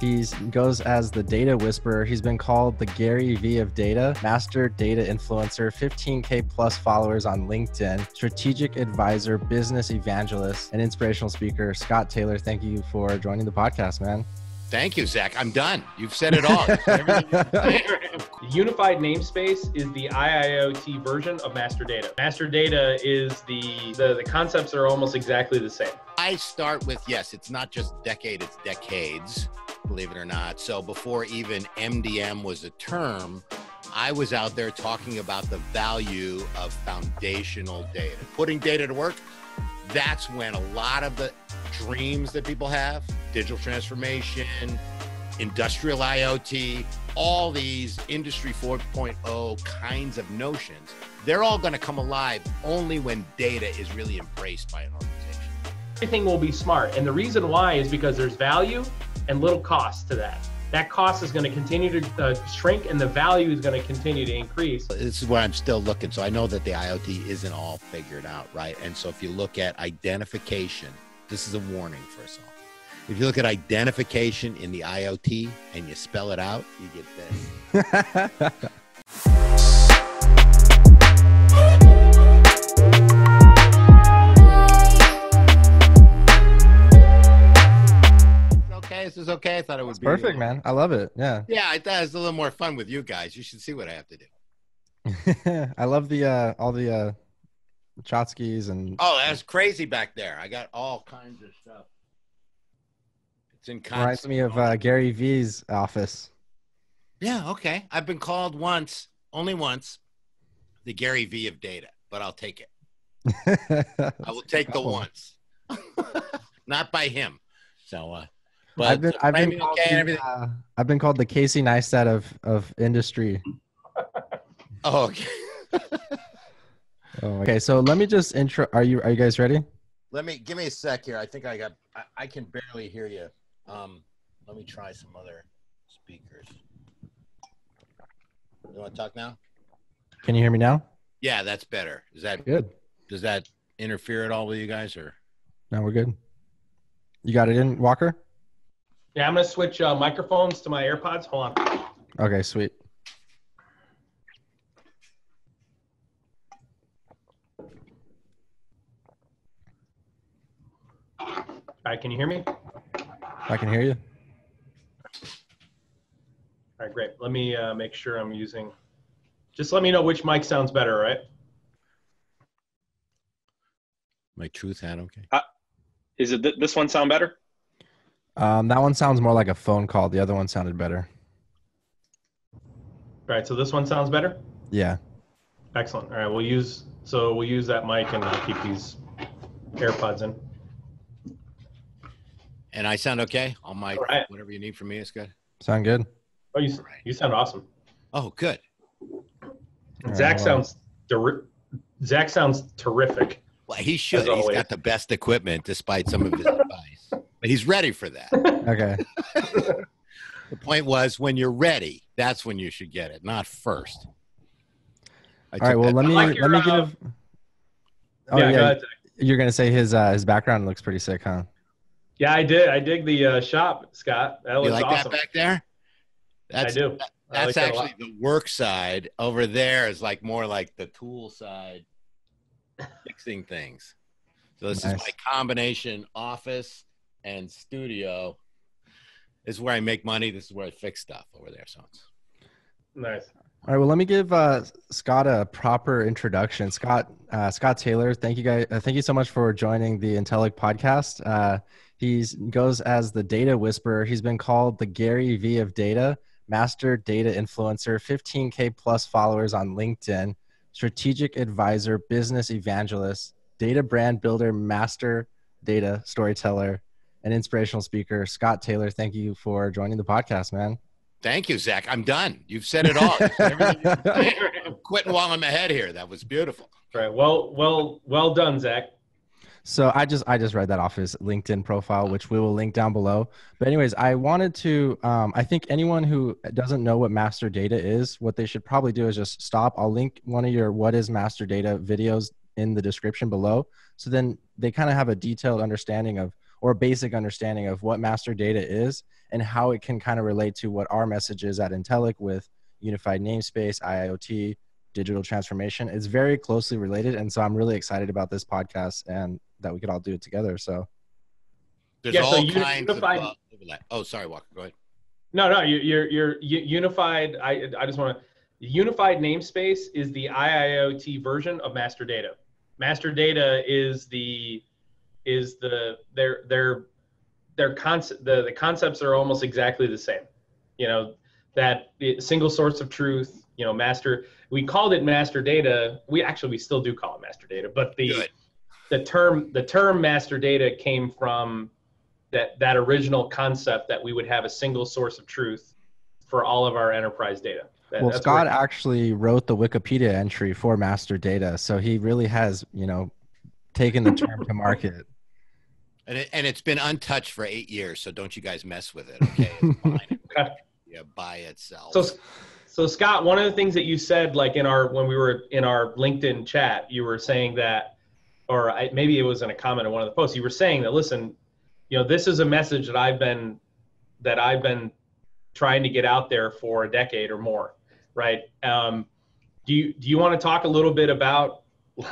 He goes as the data whisperer. He's been called the Gary V of data, master data influencer, 15K plus followers on LinkedIn, strategic advisor, business evangelist, and inspirational speaker. Scott Taylor, thank you for joining the podcast, man. Thank you, Zach. I'm done. You've said it all. Unified namespace is the IIoT version of master data. Master data is the, the the concepts are almost exactly the same. I start with yes, it's not just decade, it's decades, believe it or not. So before even MDM was a term, I was out there talking about the value of foundational data. Putting data to work, that's when a lot of the dreams that people have digital transformation, industrial IoT, all these industry 4.0 kinds of notions they're all going to come alive only when data is really embraced by an organization. Everything will be smart. And the reason why is because there's value and little cost to that. That cost is going to continue to uh, shrink and the value is going to continue to increase. This is where I'm still looking. So I know that the IoT isn't all figured out, right? And so if you look at identification, this is a warning for us all. If you look at identification in the IoT and you spell it out, you get this. okay. Is okay. I thought it would be Perfect, man. I love it. Yeah. Yeah, I thought it was a little more fun with you guys. You should see what I have to do. I love the uh all the uh Chotskys and Oh, that's crazy back there. I got all kinds of stuff. It's in reminds me of uh, Gary V's office. Yeah, okay. I've been called once, only once, the Gary V of data, but I'll take it. I will take the once. Not by him. So uh but I've been I've been framing called okay the, uh, I've been called the Casey Neistat of of industry. Oh, okay. Oh, okay, so let me just intro. Are you are you guys ready? Let me give me a sec here. I think I got I, I can barely hear you. Um let me try some other speakers. You want to talk now? Can you hear me now? Yeah, that's better. Is that Good. does that interfere at all with you guys or No, we're good. You got it in, Walker? Yeah, I'm going to switch uh, microphones to my AirPods. Hold on. Okay, sweet. All right, can you hear me? I can hear you. All right, great. Let me uh, make sure I'm using. Just let me know which mic sounds better, right? my truth hat okay? Is it th- this one sound better? Um, that one sounds more like a phone call. The other one sounded better. All right, so this one sounds better. Yeah. Excellent. All right, we'll use so we'll use that mic and I'll keep these AirPods in. And I sound okay? All my All right. whatever you need from me is good. Sound good? Oh, you All right. you sound awesome. Oh, good. All right, Zach hold on. sounds terri- Zach sounds terrific. Well, he should. As He's always. got the best equipment despite some of his advice. But he's ready for that. Okay. The point was when you're ready, that's when you should get it, not first. I All right. Well, let me like your, let me uh, give. Oh yeah, yeah, go ahead. You're gonna say his uh, his background looks pretty sick, huh? yeah, I did. I dig the uh, shop, Scott. That you looks like awesome. that back there? I That's do. I like that's that actually the work side. Over there is like more like the tool side, fixing things. So this Nice. is my combination office and studio. This is where I make money. This is where I fix stuff over there. So it's Nice. All right. Well, let me give uh, Scott a proper introduction. Scott uh, Scott Taylor, thank you guys. Uh, thank you so much for joining the Intellic podcast. Uh, he goes as the data whisperer. He's been called the Gary V of data, master data influencer, 15k plus followers on LinkedIn, strategic advisor, business evangelist, data brand builder, master data storyteller, and inspirational speaker. Scott Taylor, thank you for joining the podcast, man. thank you, Zach. I'm done. You've said it all. Everything you can say. I'm quitting while I'm ahead here. That was beautiful. Right. Well, well, well done, Zach. So I just I just read that off his LinkedIn profile, which we will link down below. But anyways, I wanted to. Um, I think anyone who doesn't know what master data is, what they should probably do is just stop. I'll link one of your what is master data videos in the description below, so then they kind of have a detailed understanding of or basic understanding of what master data is and how it can kind of relate to what our message is at Intellic with unified namespace, IIoT, digital transformation. It's very closely related. And so I'm really excited about this podcast and that we could all do it together. So There's Yeah, so all uni- kinds unified- of uh, overlap. Oh, sorry, Walker. Go ahead. No, no, you- you're you're unified. I I just want to. Unified namespace is the IIoT version of master data. Master data is the is the their their their concept the, the concepts are almost exactly the same. You know that the single source of truth. You know, master. We called it master data. We actually we still do call it master data, but the Good. the term the term master data came from that that original concept that we would have a single source of truth for all of our enterprise data. That- well, Scott actually wrote the Wikipedia entry for master data. So he really has, you know, taken the term to market. And, it, and it's been untouched for eight years, so don't you guys mess with it, okay? It's fine. Okay. yeah, by itself. So, so Scott, one of the things that you said, like in our when we were in our LinkedIn chat, you were saying that, or I, maybe it was in a comment on one of the posts. You were saying that, listen, you know, this is a message that I've been that I've been trying to get out there for a decade or more, right? Um, do you do you want to talk a little bit about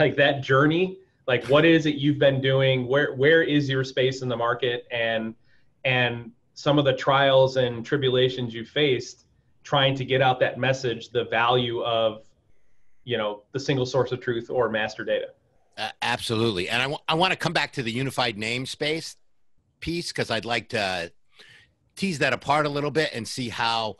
like that journey? Like, what is it you've been doing? Where where is your space in the market? And and some of the trials and tribulations you faced trying to get out that message the value of you know the single source of truth or master data Uh, absolutely. And I I want to come back to the unified namespace piece because I'd like to tease that apart a little bit and see how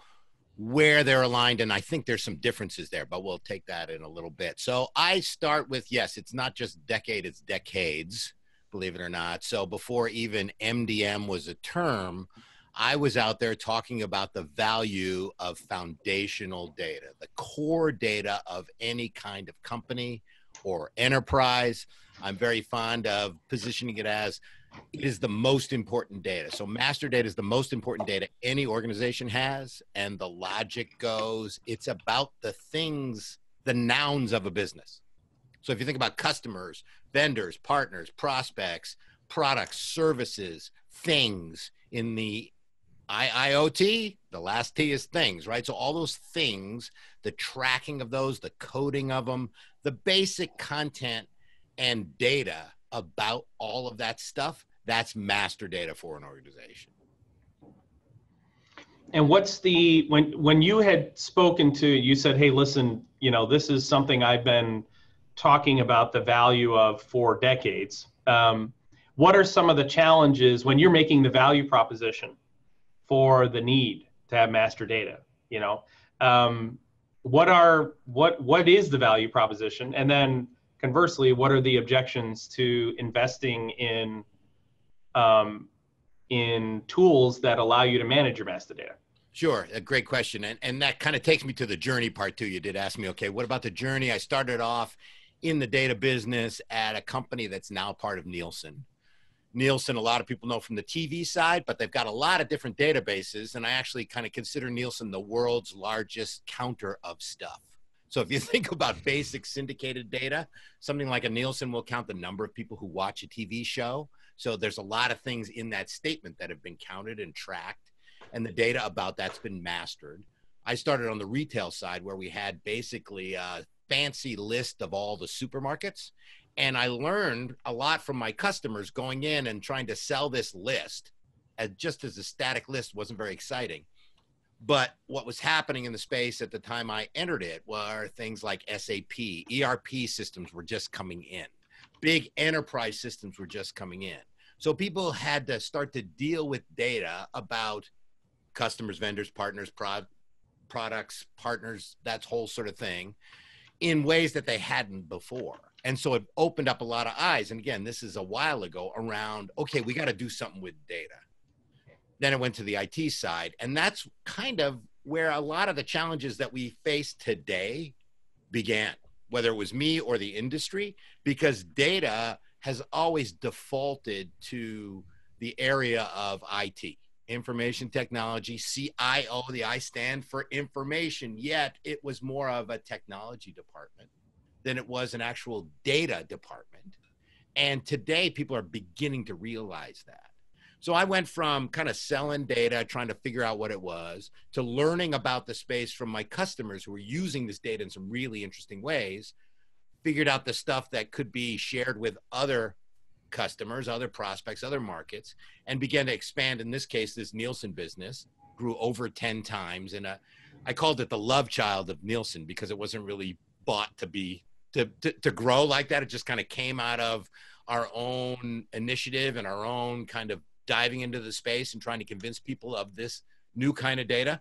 where they're aligned and i think there's some differences there but we'll take that in a little bit. So i start with yes it's not just decade it's decades believe it or not. So before even mdm was a term i was out there talking about the value of foundational data the core data of any kind of company or enterprise. I'm very fond of positioning it as it is the most important data. So master data is the most important data any organization has. And the logic goes, it's about the things, the nouns of a business. So if you think about customers, vendors, partners, prospects, products, services, things in the IIoT, the last T is things, right? So all those things, the tracking of those, the coding of them, the basic content and data about all of that stuff, that's master data for an organization. and what's the when when you had spoken to you said hey listen you know this is something i've been talking about the value of for decades. Um, what are some of the challenges when you're making the value proposition for the need to have master data you know? Um, what are what what is the value proposition? And then conversely what are the objections to investing in um, in tools that allow you to manage your master data Sure, a great question. And, and that kind of takes me to the journey part too. You did ask me, okay, what about the journey? I started off in the data business at a company that's now part of Nielsen. Nielsen, a lot of people know from the TV side, but they've got a lot of different databases. And I actually kind of consider Nielsen the world's largest counter of stuff. So if you think about basic syndicated data, something like a Nielsen will count the number of people who watch a TV show. So there's a lot of things in that statement that have been counted and tracked and the data about that's been mastered. I started on the retail side where we had basically a fancy list of all the supermarkets. And I learned a lot from my customers going in and trying to sell this list as just as a static list wasn't very exciting. But what was happening in the space at the time I entered it were things like SAP, ERP systems were just coming in, big enterprise systems were just coming in. So people had to start to deal with data about customers, vendors, partners, prod, products, partners, that whole sort of thing in ways that they hadn't before. And so it opened up a lot of eyes. And again, this is a while ago around, okay, we got to do something with data. Then it went to the IT side. And that's kind of where a lot of the challenges that we face today began, whether it was me or the industry, because data has always defaulted to the area of IT information technology cio the i stand for information. Yet it was more of a technology department than it was an actual data department. And today people are beginning to realize that So I went from kind of selling data, trying to figure out what it was, to learning about the space from my customers who were using this data in some really interesting ways. Figured out the stuff that could be shared with other customers, other prospects, other markets, and began to expand. In this case, this Nielsen business grew over 10 times. And uh, I called it the love child of Nielsen because it wasn't really bought to be to, to, to grow like that. It just kind of came out of our own initiative and our own kind of diving into the space and trying to convince people of this new kind of data.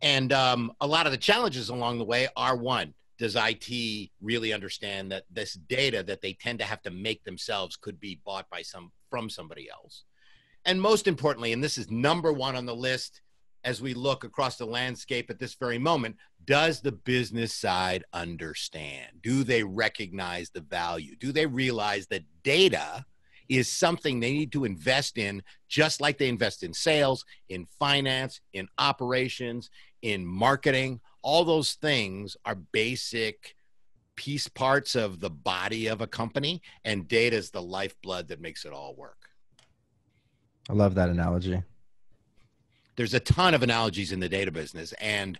And um, a lot of the challenges along the way are one, does IT really understand that this data that they tend to have to make themselves could be bought by some from somebody else? And most importantly, and this is number one on the list as we look across the landscape at this very moment, does the business side understand? Do they recognize the value? Do they realize that data is something they need to invest in, just like they invest in sales, in finance, in operations, in marketing. All those things are basic piece parts of the body of a company, and data is the lifeblood that makes it all work. I love that analogy. There's a ton of analogies in the data business, and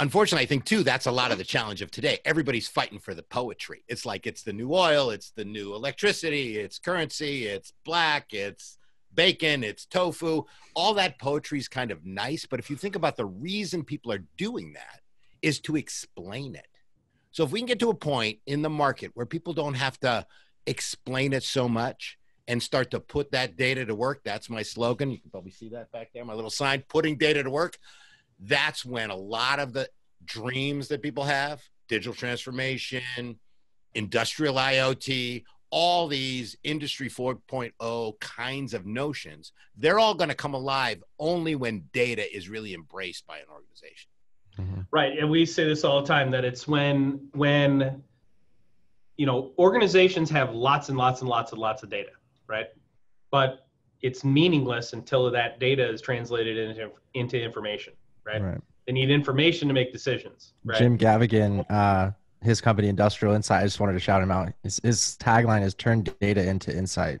unfortunately, I think too that's a lot of the challenge of today. Everybody's fighting for the poetry. It's like it's the new oil, it's the new electricity, it's currency, it's black, it's bacon, it's tofu. All that poetry is kind of nice, but if you think about the reason people are doing that is to explain it. So if we can get to a point in the market where people don't have to explain it so much and start to put that data to work, that's my slogan. You can probably see that back there, my little sign, putting data to work that's when a lot of the dreams that people have digital transformation, industrial IoT, all these industry 4.0 kinds of notions, they're all going to come alive only when data is really embraced by an organization. Mm-hmm. Right, and we say this all the time that it's when when you know organizations have lots and lots and lots and lots of data, right? But it's meaningless until that data is translated into into information right? right. They need information to make decisions. Right? Jim Gavigan, uh, his company Industrial Insight. I just wanted to shout him out. His, his tagline is "Turn data into insight."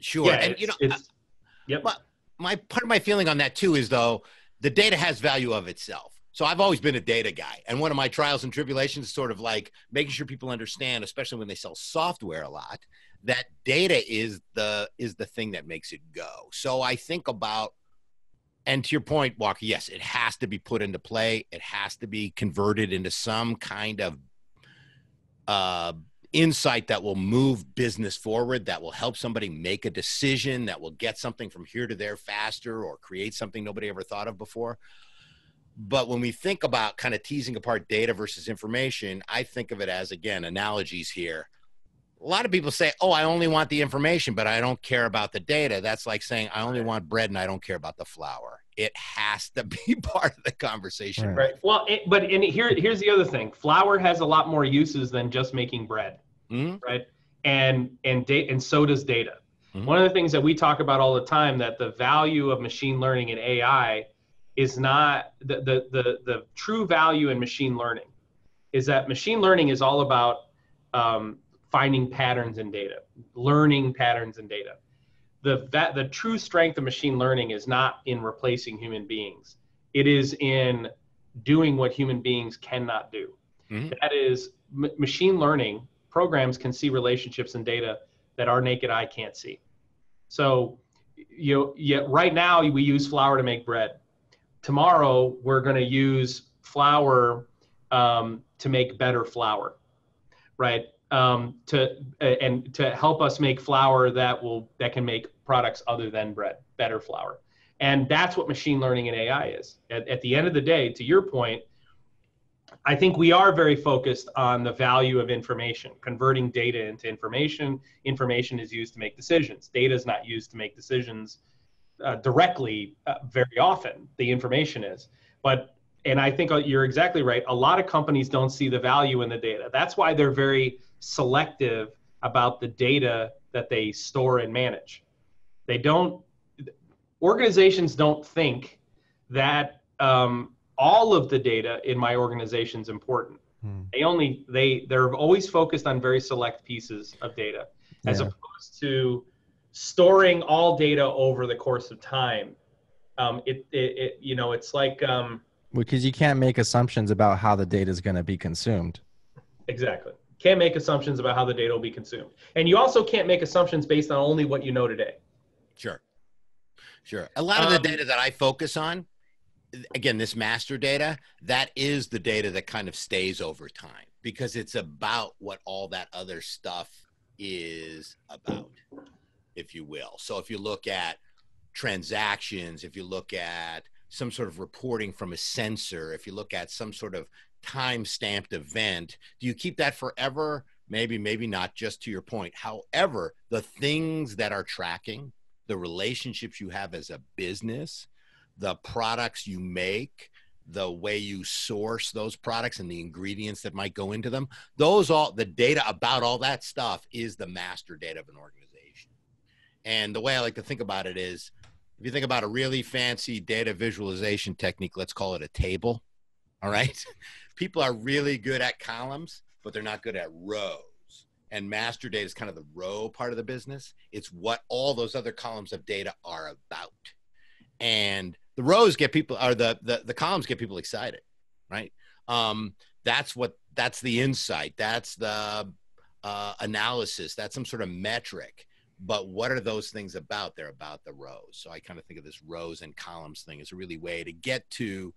Sure, yeah, and you know, it's, yep. My, my part of my feeling on that too is though the data has value of itself. So I've always been a data guy, and one of my trials and tribulations is sort of like making sure people understand, especially when they sell software a lot, that data is the is the thing that makes it go. So I think about and to your point, Walker, yes, it has to be put into play. It has to be converted into some kind of uh, insight that will move business forward, that will help somebody make a decision, that will get something from here to there faster or create something nobody ever thought of before. But when we think about kind of teasing apart data versus information, I think of it as, again, analogies here a lot of people say, "Oh, I only want the information, but I don't care about the data." That's like saying, "I only want bread and I don't care about the flour." It has to be part of the conversation, right? right. Well, it, but and here, here's the other thing: flour has a lot more uses than just making bread, mm-hmm. right? And and da- and so does data. Mm-hmm. One of the things that we talk about all the time that the value of machine learning and AI is not the the the, the true value in machine learning is that machine learning is all about um, finding patterns in data, learning patterns in data. The, that, the true strength of machine learning is not in replacing human beings. It is in doing what human beings cannot do. Mm-hmm. That is, m- machine learning programs can see relationships in data that our naked eye can't see. So, you know, yet right now we use flour to make bread. Tomorrow we're going to use flour um, to make better flour, right? Um, to and to help us make flour that will that can make products other than bread, better flour. And that's what machine learning and AI is. At, at the end of the day, to your point, I think we are very focused on the value of information, converting data into information. Information is used to make decisions. Data is not used to make decisions uh, directly uh, very often. The information is. But, and I think you're exactly right. A lot of companies don't see the value in the data. That's why they're very selective about the data that they store and manage. They don't, organizations don't think that um, all of the data in my organization is important. Hmm. They only, they, they're always focused on very select pieces of data as yeah. opposed to storing all data over the course of time. Um, it, it, it, you know, it's like um, because you can't make assumptions about how the data is going to be consumed. Exactly. Can't make assumptions about how the data will be consumed, and you also can't make assumptions based on only what you know today. Sure, sure. A lot of the um, data that I focus on, again, this master data, that is the data that kind of stays over time because it's about what all that other stuff is about if you will. So if you look at transactions, if you look at some sort of reporting from a sensor, if you look at some sort of time stamped event, do you keep that forever? Maybe, maybe not, just to your point. However, the things that are tracking, the relationships you have as a business, the products you make, the way you source those products and the ingredients that might go into them, those all the data about all that stuff is the master data of an organization. And the way I like to think about it is if you think about a really fancy data visualization technique, let's call it a table. All right. People are really good at columns, but they're not good at rows. And master data is kind of the row part of the business. It's what all those other columns of data are about. And the rows get people or the the, the columns get people excited, right? Um, that's what that's the insight. That's the uh, analysis. That's some sort of metric but what are those things about they're about the rows so i kind of think of this rows and columns thing as a really way to get to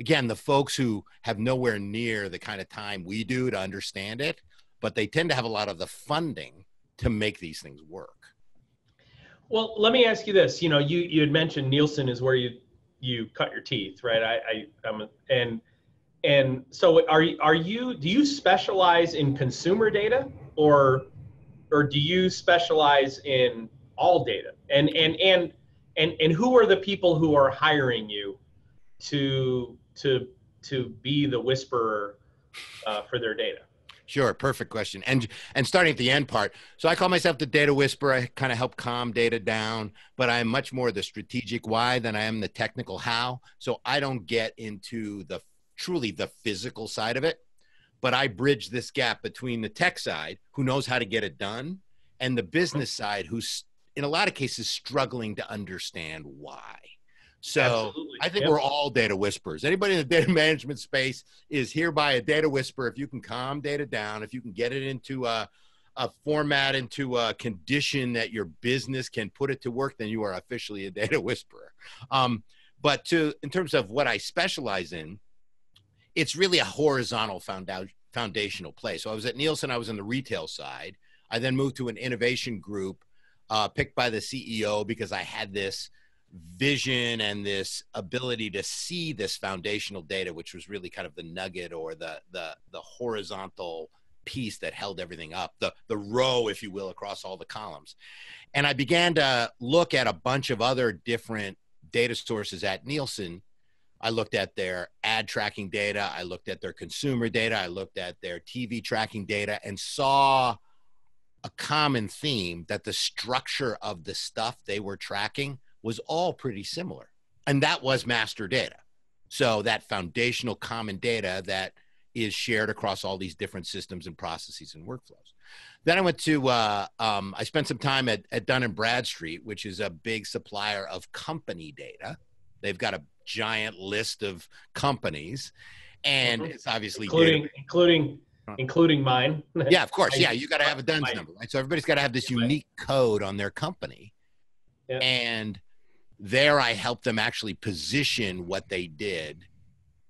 again the folks who have nowhere near the kind of time we do to understand it but they tend to have a lot of the funding to make these things work. Well let me ask you this. You know you you had mentioned nielsen is where you you cut your teeth right? I i am and and so are you are you do you specialize in consumer data or or do you specialize in all data? And and and and and who are the people who are hiring you to to to be the whisperer uh, for their data? Sure, perfect question. And and starting at the end part. So I call myself the data whisperer. I kind of help calm data down, but I'm much more the strategic why than I am the technical how. So I don't get into the truly the physical side of it but I bridge this gap between the tech side, who knows how to get it done, and the business side, who's in a lot of cases struggling to understand why. So Absolutely. I think yep. we're all data whisperers. Anybody in the data management space is hereby a data whisperer. If you can calm data down, if you can get it into a, a format, into a condition that your business can put it to work, then you are officially a data whisperer. Um, but to in terms of what I specialize in, it's really a horizontal foundational play. So I was at Nielsen, I was in the retail side. I then moved to an innovation group uh, picked by the CEO because I had this vision and this ability to see this foundational data, which was really kind of the nugget or the the the horizontal piece that held everything up, the the row, if you will, across all the columns. And I began to look at a bunch of other different data sources at Nielsen I looked at their ad tracking data, I looked at their consumer data, I looked at their TV tracking data, and saw a common theme that the structure of the stuff they were tracking was all pretty similar. And that was master data. So that foundational common data that is shared across all these different systems and processes and workflows. Then I went to, uh, um, I spent some time at, at Dun and Bradstreet, which is a big supplier of company data. They've got a giant list of companies, and mm-hmm. it's obviously including data- including including mine. yeah, of course. Yeah, you got to have a DUNS number, right? So everybody's got to have this unique code on their company, yeah. and there I helped them actually position what they did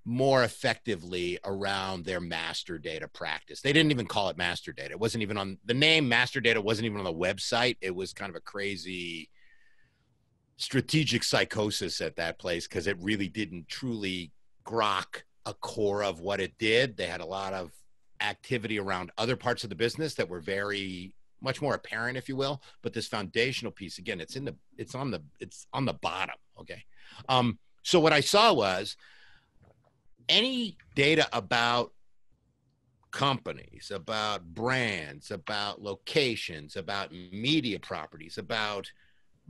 more effectively around their master data practice. They didn't even call it master data. It wasn't even on the name master data wasn't even on the website. It was kind of a crazy strategic psychosis at that place because it really didn't truly grok a core of what it did. They had a lot of activity around other parts of the business that were very much more apparent if you will but this foundational piece again it's in the it's on the it's on the bottom okay um so what i saw was any data about companies about brands about locations about media properties about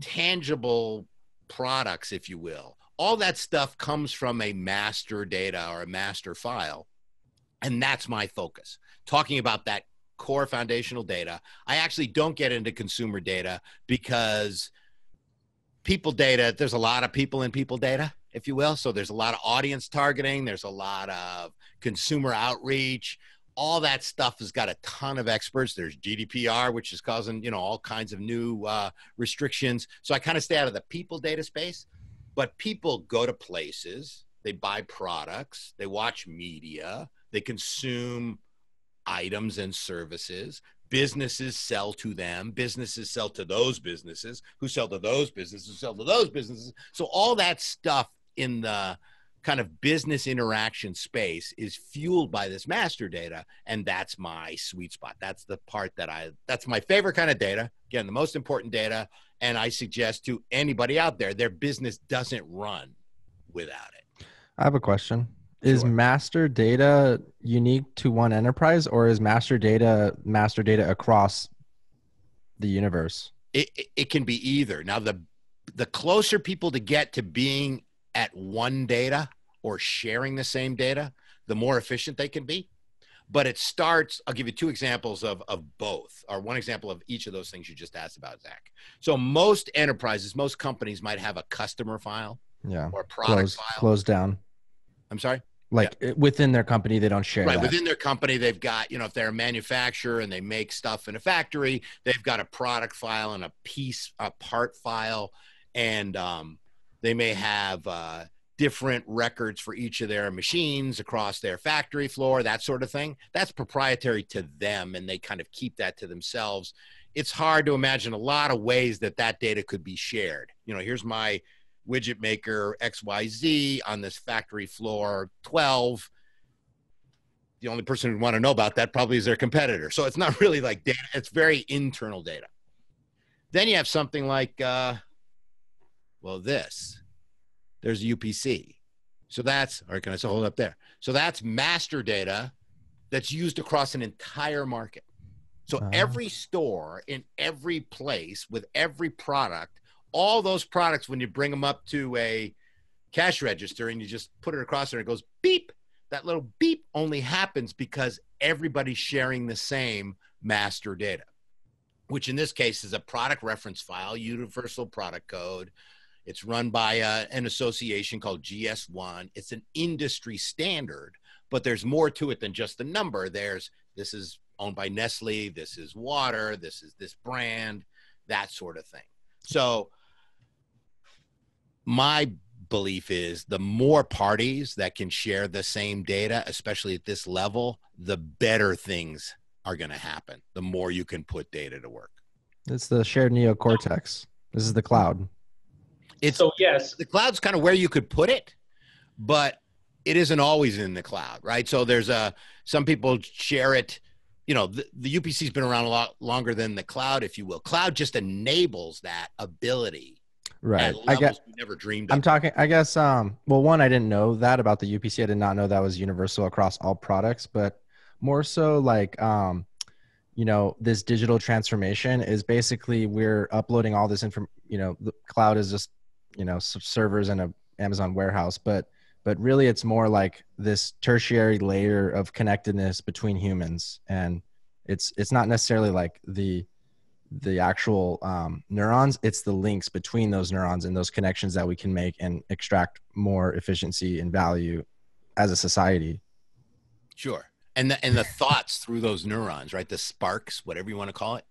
tangible products, if you will. All that stuff comes from a master data or a master file. And that's my focus, talking about that core foundational data. I actually don't get into consumer data because people data, there's a lot of people in people data, if you will. So there's a lot of audience targeting, there's a lot of consumer outreach. All that stuff has got a ton of experts. There's GDPR, which is causing you know all kinds of new uh, restrictions. So I kind of stay out of the people data space. But people go to places, they buy products, they watch media, they consume items and services. Businesses sell to them. Businesses sell to those businesses who sell to those businesses, sell to those businesses. So all that stuff in the kind of business interaction space is fueled by this master data and that's my sweet spot that's the part that i that's my favorite kind of data again the most important data and i suggest to anybody out there their business doesn't run without it i have a question is master data unique to one enterprise or is master data master data across the universe? It, it, can be either. Now the the closer people to get to being at one data or sharing the same data the more efficient they can be. But it starts i'll give you two examples of, of both or one example of each of those things you just asked about zach. So most enterprises most companies might have a customer file yeah. or product close, file. close down i'm sorry like yeah. within their company they don't share right that. within their company they've got you know if they're a manufacturer and they make stuff in a factory they've got a product file and a piece a part file and um, they may have uh, different records for each of their machines across their factory floor that sort of thing that's proprietary to them and they kind of keep that to themselves it's hard to imagine a lot of ways that that data could be shared you know here's my widget maker XYZ on this factory floor 12. The only person who'd want to know about that probably is their competitor. So it's not really like data, it's very internal data. Then you have something like, uh, well, this. There's UPC. So that's, all right, can I hold up there? So that's master data that's used across an entire market. So uh-huh. every store in every place with every product all those products when you bring them up to a cash register and you just put it across there and it goes beep. That little beep only happens because everybody's sharing the same master data which in this case is a product reference file universal product code. It's run by uh, an association called gs1 it's an industry standard but there's more to it than just the number. There's this is owned by nestle this is water this is this brand that sort of thing. So my belief is the more parties that can share the same data, especially at this level, the better things are going to happen. The more you can put data to work. It's the shared neocortex. This is the cloud. It's so yes, the cloud's kind of where you could put it, but it isn't always in the cloud, right? So there's a some people share it. You know, the, the UPC's been around a lot longer than the cloud, if you will. Cloud just enables that ability right. I guess we never dreamed of. i'm talking i guess um well one i didn't know that about the upc i did not know that was universal across all products but more so like um you know this digital transformation is basically we're uploading all this information you know the cloud is just you know servers in a amazon warehouse but but really it's more like this tertiary layer of connectedness between humans. And it's it's not necessarily like the the actual um, neurons it's the links between those neurons and those connections that we can make and extract more efficiency and value as a society. Sure. And the, and the thoughts through those neurons right? The sparks whatever you want to call it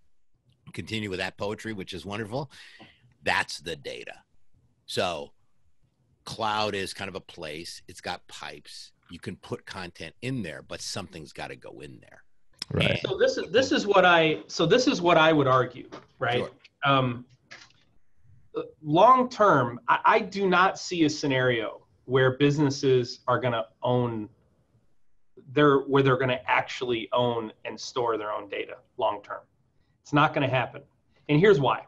continue with that poetry which is wonderful. That's the data. So cloud is kind of a place. It's got pipes. You can put content in there but something's got to go in there Right. So this is this is what I so this is what I would argue, right? Sure. Um, long term, I, I do not see a scenario where businesses are going to own their where they're going to actually own and store their own data long term. It's not going to happen, and here's why.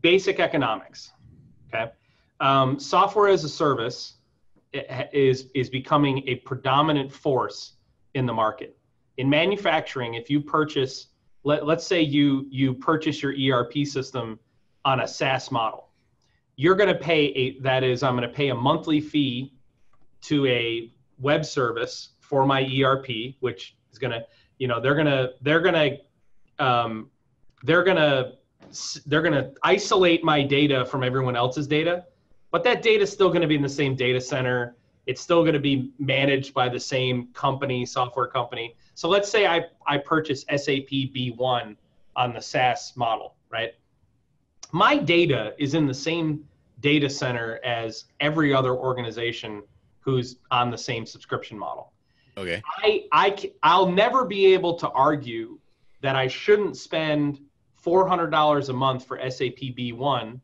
Basic economics. Okay, um, software as a service is is becoming a predominant force in the market in manufacturing, if you purchase, let, let's say you you purchase your ERP system on a SaaS model, you're going to pay a that is I'm going to pay a monthly fee to a web service for my ERP, which is going to you know they're gonna they're gonna um, they're gonna they're gonna isolate my data from everyone else's data, but that data is still gonna be in the same data center. It's still gonna be managed by the same company, software company. So let's say I I purchase SAP B1 on the SaaS model, right? My data is in the same data center as every other organization who's on the same subscription model. Okay. I, I, I'll never be able to argue that I shouldn't spend $400 a month for SAP B1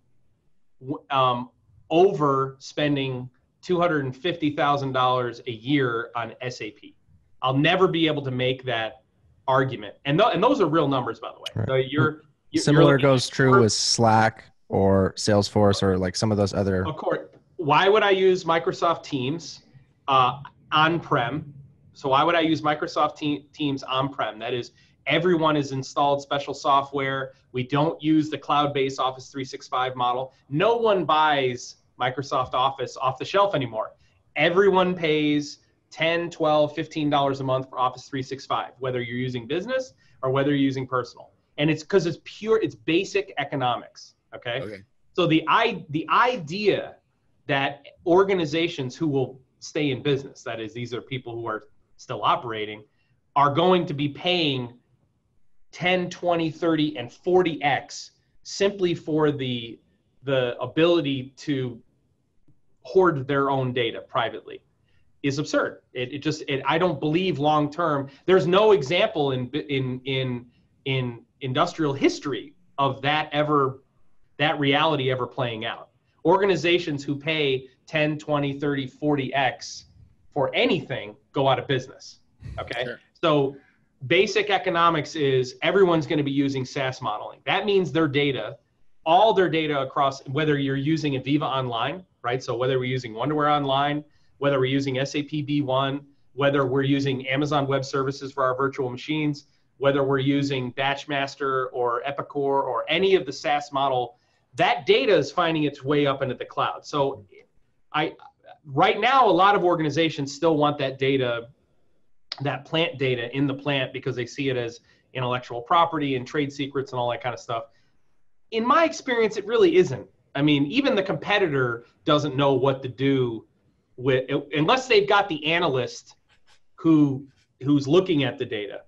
um, over spending $250,000 a year on SAP. I'll never be able to make that argument. And, th- and those are real numbers, by the way. Right. So you're, you're Similar you're goes true with Slack or Salesforce or like some of those other. Of course. Why would I use Microsoft Teams uh, on-prem? So why would I use Microsoft te- Teams on-prem? That is, everyone has installed special software. We don't use the cloud-based Office 365 model. No one buys Microsoft Office off the shelf anymore. Everyone pays 10, 12, 15 dollars a month for Office 365, whether you're using business or whether you're using personal. And it's because it's pure, it's basic economics. Okay. Okay. So the i the idea that organizations who will stay in business, that is, these are people who are still operating, are going to be paying 10, 20, 30, and 40x simply for the the ability to hoard their own data privately is absurd. It, it just it, I don't believe long term. There's no example in in in in industrial history of that ever that reality ever playing out. Organizations who pay 10, 20, 30, 40x for anything go out of business. Okay. Sure. So basic economics is everyone's going to be using SaaS modeling. That means their data, all their data across whether you're using AVEVA Online, right? So whether we're using Wonderware Online, whether we're using SAP B1, whether we're using Amazon Web Services for our virtual machines, whether we're using Batchmaster or Epicor or any of the SaaS model, that data is finding its way up into the cloud. So I right now a lot of organizations still want that data that plant data in the plant because they see it as intellectual property and trade secrets and all that kind of stuff. In my experience, it really isn't. I mean, even the competitor doesn't know what to do with unless they've got the analyst who who's looking at the data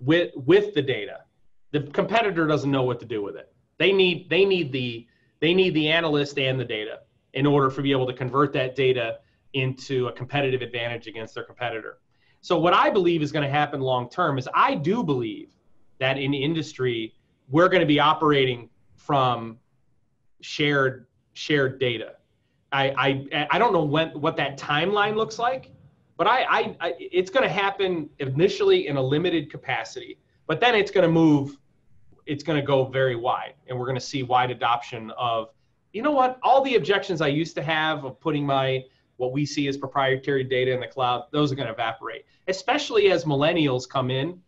with with the data. The competitor doesn't know what to do with it. They need they need the they need the analyst and the data in order for be able to convert that data into a competitive advantage against their competitor. So what I believe is going to happen long term is I do believe that in industry we're going to be operating from shared shared data. I I, I don't know when what that timeline looks like, but I, I, I it's going to happen initially in a limited capacity, but then it's going to move. It's going to go very wide, and we're going to see wide adoption of. You know what? All the objections I used to have of putting my what we see as proprietary data in the cloud, those are going to evaporate, especially as millennials come in,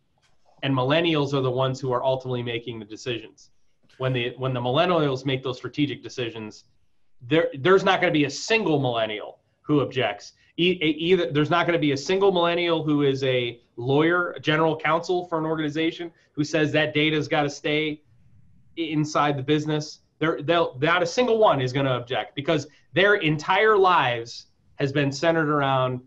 and millennials are the ones who are ultimately making the decisions. When the when the millennials make those strategic decisions, there there's not going to be a single millennial who objects. E- either there's not going to be a single millennial who is a lawyer, a general counsel for an organization who says that data's got to stay inside the business. There, they'll not a single one is going to object because their entire lives has been centered around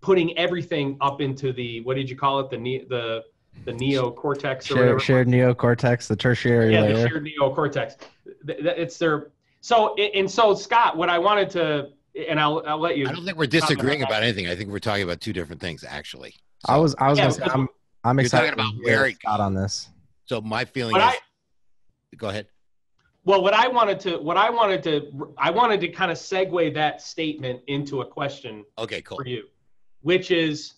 putting everything up into the what did you call it the ne- the the neocortex or Shared, whatever shared neocortex, the tertiary yeah, the layer. shared neocortex. It's their so and so Scott. What I wanted to, and I'll I'll let you. I don't think we're disagreeing about anything. I think we're talking about two different things, actually. I was I was Yeah, gonna say I'm I'm excited talking about to hear where it- Scott on this. So my feeling But is, I, go ahead. well, what I wanted to, what I wanted to, I wanted to kind of segue that statement into a question Okay, cool. for you, which is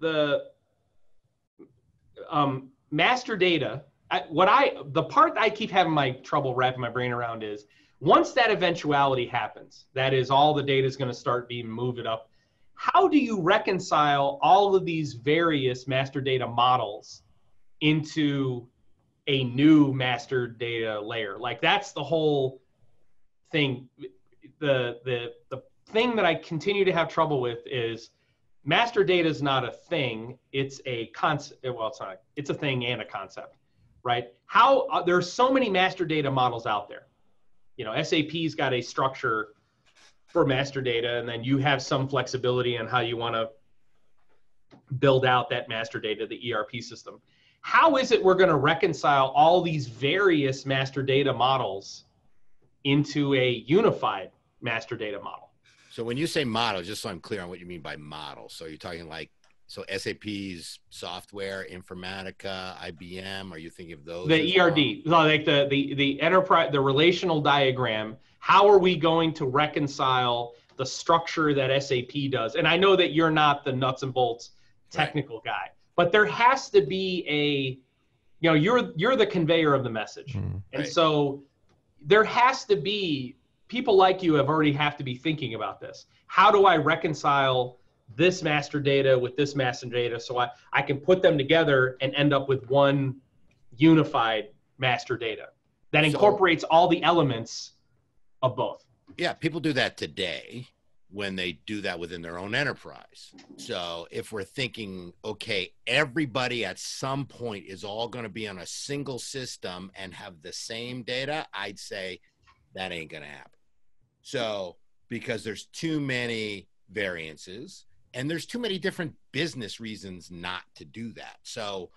the um, master data. I, what I, the part I keep having my trouble wrapping my brain around is once that eventuality happens, that is all the data is going to start being moved up. How do you reconcile all of these various master data models into a new master data layer? Like that's the whole thing. The the the thing that I continue to have trouble with is master data is not a thing; it's a concept. Well, it's not. It's a thing and a concept, right? How uh, there are so many master data models out there. You know, SAP's got a structure for master data, and then you have some flexibility on how you want to build out that master data, the ERP system. How is it we're going to reconcile all these various master data models into a unified master data model? So when you say model, just so I'm clear on what you mean by model, so you're talking like so SAP's software, Informatica, IBM. Are you thinking of those? The ERD, well? like the the the enterprise, the relational diagram. How are we going to reconcile the structure that SAP does? And I know that you're not the nuts and bolts technical right. guy, but there has to be a, you know, you're you're the conveyor of the message, mm, and right. so there has to be people like you have already have to be thinking about this. How do I reconcile this master data with this master data so I, I can put them together and end up with one unified master data that incorporates so, all the elements of both. Yeah, people do that today when they do that within their own enterprise. So if we're thinking, okay, everybody at some point is all going to be on a single system and have the same data, I'd say that ain't going to happen. So because there's too many variances and there's too many different business reasons not to do that. So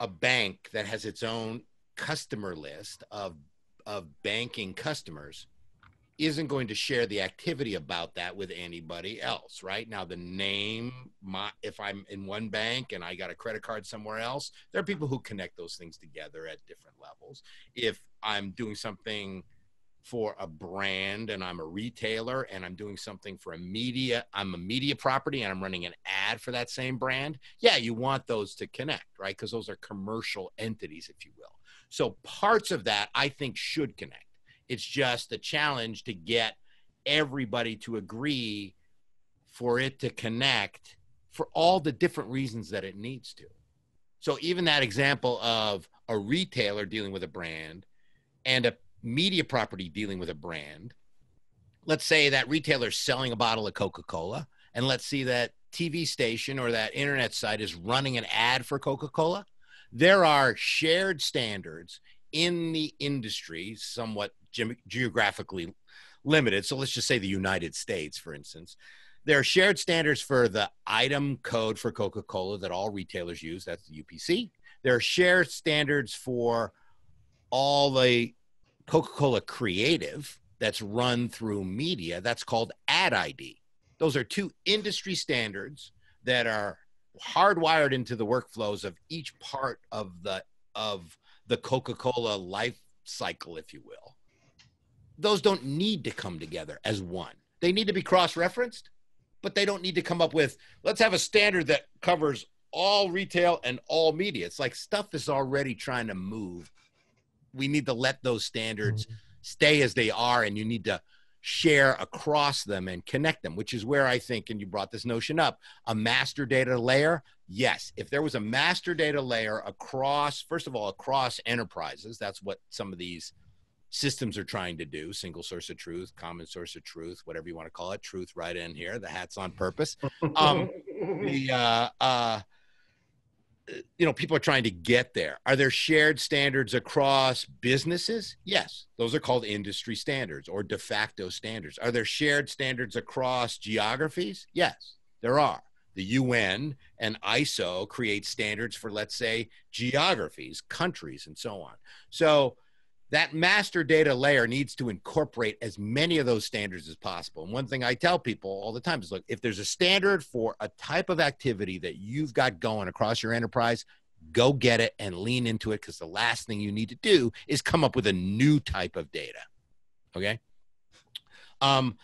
a bank that has its own customer list of of banking customers isn't going to share the activity about that with anybody else right now the name my if i'm in one bank and i got a credit card somewhere else there are people who connect those things together at different levels if i'm doing something for a brand and i'm a retailer and i'm doing something for a media i'm a media property and i'm running an ad for that same brand yeah you want those to connect right? Because those are commercial entities if you will. So parts of that i think should connect. It's just a challenge to get everybody to agree for it to connect for all the different reasons that it needs to. So even that example of a retailer dealing with a brand and a media property dealing with a brand. Let's say that retailer is selling a bottle of Coca-Cola and let's see that TV station or that internet site is running an ad for Coca-Cola. There are shared standards in the industry, somewhat ge- geographically limited. So let's just say the United States, for instance. There are shared standards for the item code for Coca Cola that all retailers use. That's the UPC. There are shared standards for all the Coca Cola creative that's run through media. That's called Ad ID. Those are two industry standards that are hardwired into the workflows of each part of the of the Coca Cola life cycle, if you will those don't need to come together as one. They need to be cross referenced, but they don't need to come up with, let's have a standard that covers all retail and all media. It's like stuff is already trying to move. We need to let those standards mm-hmm. stay as they are, and you need to share across them and connect them, which is where I think, and you brought this notion up, a master data layer. Yes, if there was a master data layer across, first of all, across enterprises, that's what some of these systems are trying to do single source of truth common source of truth whatever you want to call it truth right in here the hat's on purpose um the uh uh you know people are trying to get there. Are there shared standards across businesses? Yes. Those are called industry standards or de facto standards. Are there shared standards across geographies? Yes there are. The UN and ISO create standards for, let's say, geographies, countries, and so on. So that master data layer needs to incorporate as many of those standards as possible. And one thing I tell people all the time is look, if there's a standard for a type of activity that you've got going across your enterprise, go get it and lean into it because the last thing you need to do is come up with a new type of data. Okay. Um,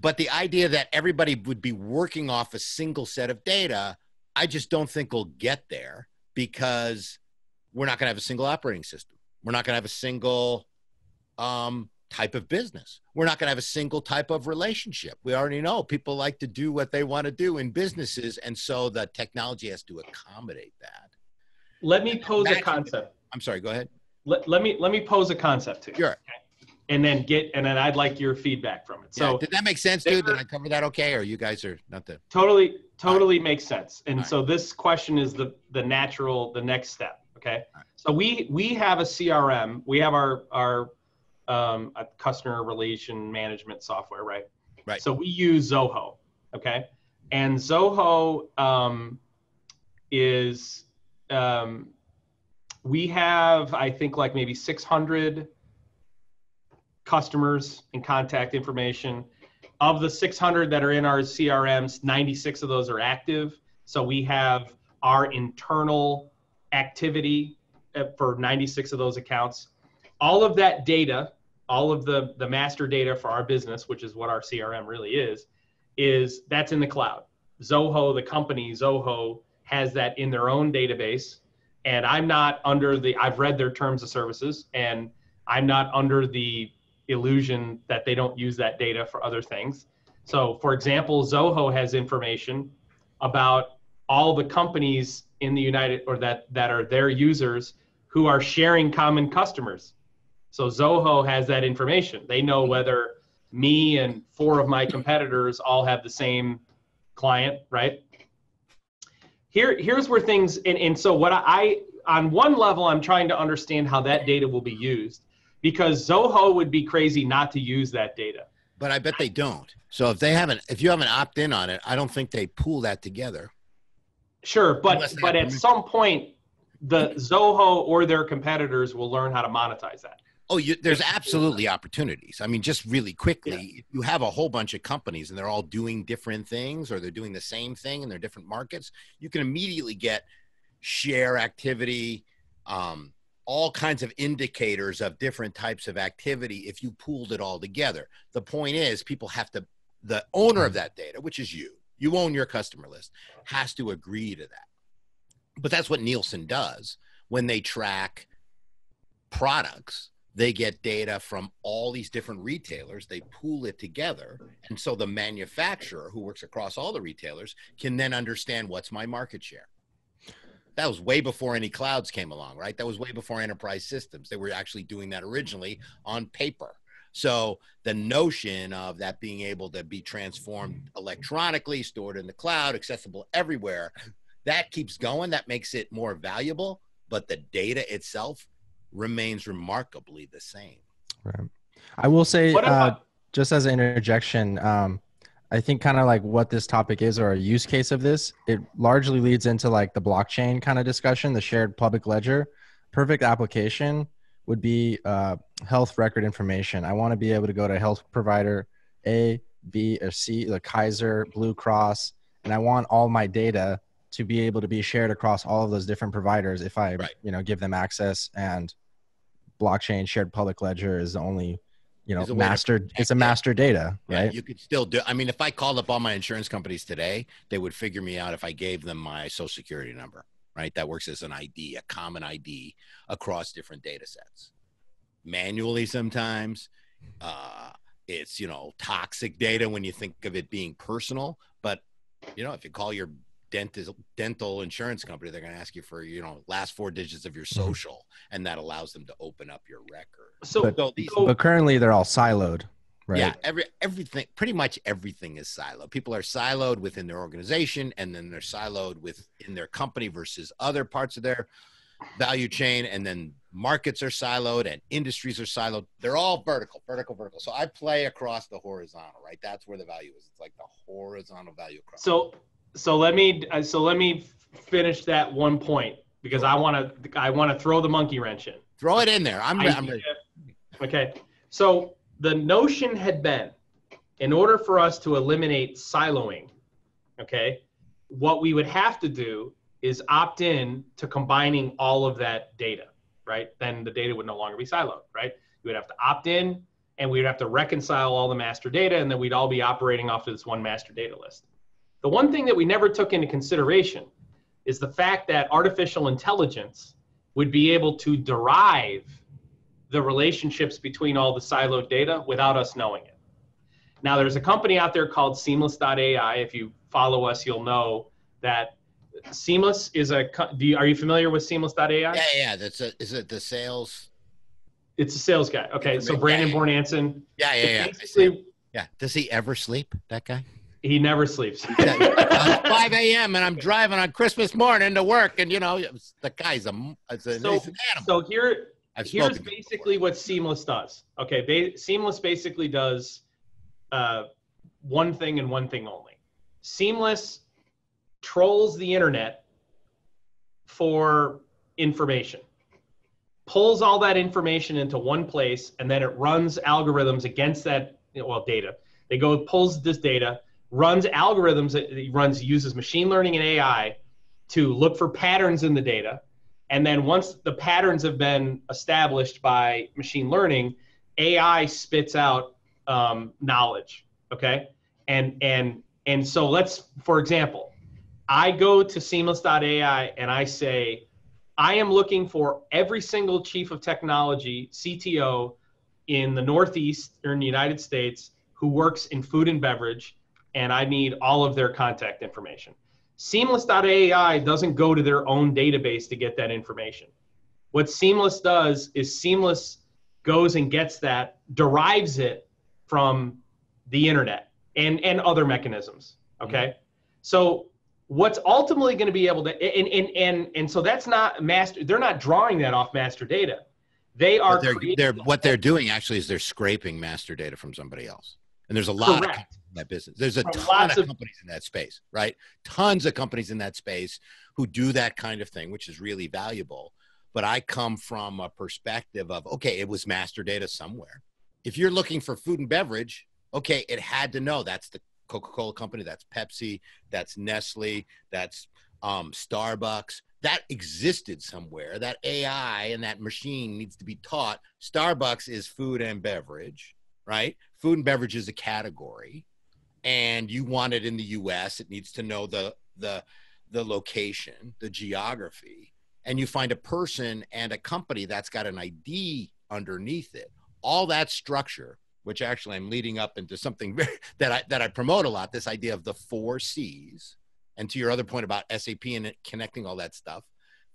but the idea that everybody would be working off a single set of data, I just don't think we'll get there because we're not going to have a single operating system we're not going to have a single um, type of business. We're not going to have a single type of relationship. We already know people like to do what they want to do in businesses. And so the technology has to accommodate that. Let me pose a concept. I'm sorry, go ahead. Let, let me let me pose a concept to you. Sure. Okay? and then get and then I'd like your feedback from it. So yeah. did that make sense, dude? Did I cover that okay? Or you guys are not the totally totally right. makes sense. And so this question is the the natural the next step. Okay. Right. So we we have a CRM. We have our our um, customer relation management software, right? Right. So we use Zoho. Okay. And Zoho um, is um, we have I think like maybe 600 customers and contact information. Of the 600 that are in our CRMs, 96 of those are active. So we have our internal activity Uh, for 96 of those accounts. All of that data, all of the, the master data for our business, which is what our CRM really is, is that's in the cloud. Zoho, the company Zoho, has that in their own database. And I'm not under the, I've read their terms of services and I'm not under the illusion that they don't use that data for other things. So, for example, Zoho has information about all the companies in the United or that that are their users who are sharing common customers. So Zoho has that information. They know whether me and four of my competitors all have the same client, right? Here, here's where things and, and so what I on one level I'm trying to understand how that data will be used because Zoho would be crazy not to use that data. But I bet they don't. So if they haven't, if you haven't opt in on it, I don't think they pool that together. Sure, but but at some point, the Zoho or their competitors will learn how to monetize that. Oh, you, there's absolutely opportunities. I mean, just really quickly, yeah. you have a whole bunch of companies and they're all doing different things or they're doing the same thing in their different markets. You can immediately get share activity, um, all kinds of indicators of different types of activity if you pooled it all together. The point is, people have to, the owner of that data, which is you, you own your customer list, has to agree to that. But that's what Nielsen does when they track products. They get data from all these different retailers, they pool it together. And so the manufacturer who works across all the retailers can then understand what's my market share that was way before any clouds came along, right? That was way before enterprise systems. They were actually doing that originally on paper. So the notion of that being able to be transformed electronically, stored in the cloud, accessible everywhere, that keeps going. That makes it more valuable, but the data itself remains remarkably the same. Right. I will say, uh, just as an interjection, um, I think kind of like what this topic is or a use case of this, it largely leads into like the blockchain kind of discussion, the shared public ledger. Perfect application would be uh, health record information. I want to be able to go to health provider A, B, or C, the Kaiser, Blue Cross, and I want all my data to be able to be shared across all of those different providers if I, right. you know, give them access and blockchain shared public ledger is the only you know master it's a master data right. yeah, you could still do i mean if i called up all my insurance companies today they would figure me out if i gave them my social security number right? That works as an id a common id across different data sets. Manually sometimes uh, it's you know toxic data when you think of it being personal but you know if you call your dental dental insurance company they're going to ask you for you know last four digits of your mm-hmm. social and that allows them to open up your record. So but, so these, but currently they're all siloed right? Yeah every everything pretty much everything is siloed. People are siloed within their organization and then they're siloed within their company versus other parts of their value chain and then markets are siloed and industries are siloed. They're all vertical vertical vertical. So i play across the horizontal right? That's where the value is. It's like the horizontal value across. So so let me uh, so let me finish that one point because I want to I want to throw the monkey wrench in. Throw it in there. I'm, I'm ready. Okay. So the notion had been, in order for us to eliminate siloing, okay, what we would have to do is opt in to combining all of that data, right? Then the data would no longer be siloed, right? You would have to opt in and we would have to reconcile all the master data and then we'd all be operating off of this one master data list. The one thing that we never took into consideration is the fact that artificial intelligence would be able to derive the relationships between all the siloed data without us knowing it. Now, there's a company out there called Seamless.ai. If you follow us, you'll know that Seamless is a. Do you, are you familiar with Seamless.ai? Yeah, yeah. That's a, is it the sales It's a sales guy. Okay, so Brandon Yeah, Bornancin. Yeah, yeah, yeah. Basically, Yeah. Does he ever sleep? That guy? He never sleeps. Yeah, it's 5 a.m. and I'm driving on Christmas morning to work, and you know the guy's a, it's a So- he's an animal. so here, I've here's basically what Seamless does. Okay, ba- Seamless basically does uh, one thing and one thing only. Seamless trolls the internet for information, pulls all that information into one place, and then it runs algorithms against that well data. They go pulls this data, runs algorithms. that It runs uses machine learning and AI to look for patterns in the data and then once the patterns have been established by machine learning, AI spits out um, knowledge. Okay, and and and so let's, for example, I go to Seamless.ai and I say, I am looking for every single chief of technology CTO in the Northeast or in the United States who works in food and beverage, and I need all of their contact information. Seamless.ai doesn't go to their own database to get that information. What Seamless does is Seamless goes and gets that, derives it from the internet and, and other mechanisms. Okay. Mm-hmm. So what's ultimately going to be able to and, and and and so that's not master they're not drawing that off master data. They are they're, creating- they're what they're doing actually is they're scraping master data from somebody else, and there's a lot Correct. in that business. There's a From ton of of- companies in that space, right? Tons of companies in that space who do that kind of thing, which is really valuable. But I come from a perspective of okay, it was master data somewhere. If you're looking for food and beverage, okay, it had to know that's the Coca-Cola company, that's Pepsi, that's Nestle, that's um, Starbucks. That existed somewhere. That AI and that machine needs to be taught. Starbucks is food and beverage, right? Food and beverage is a category, and you want it in the U.S. It needs to know the the the location, the geography, and you find a person and a company that's got an ID underneath it. All that structure, which actually I'm leading up into something that I that I promote a lot. This idea of the four C's, and to your other point about SAP and connecting all that stuff,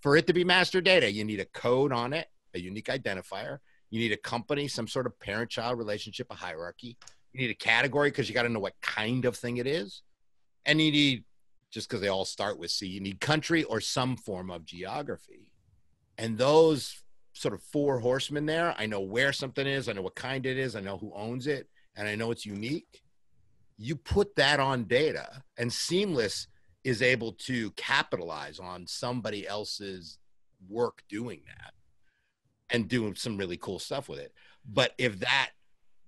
for it to be master data, you need a code on it, a unique identifier. You need a company, some sort of parent-child relationship, a hierarchy. You need a category because you got to know what kind of thing it is, and you need just because they all start with C, you need country or some form of geography. And those sort of four horsemen there, I know where something is, I know what kind it is, I know who owns it, and I know it's unique. You put that on data, and Seamless is able to capitalize on somebody else's work doing that and doing some really cool stuff with it. But if that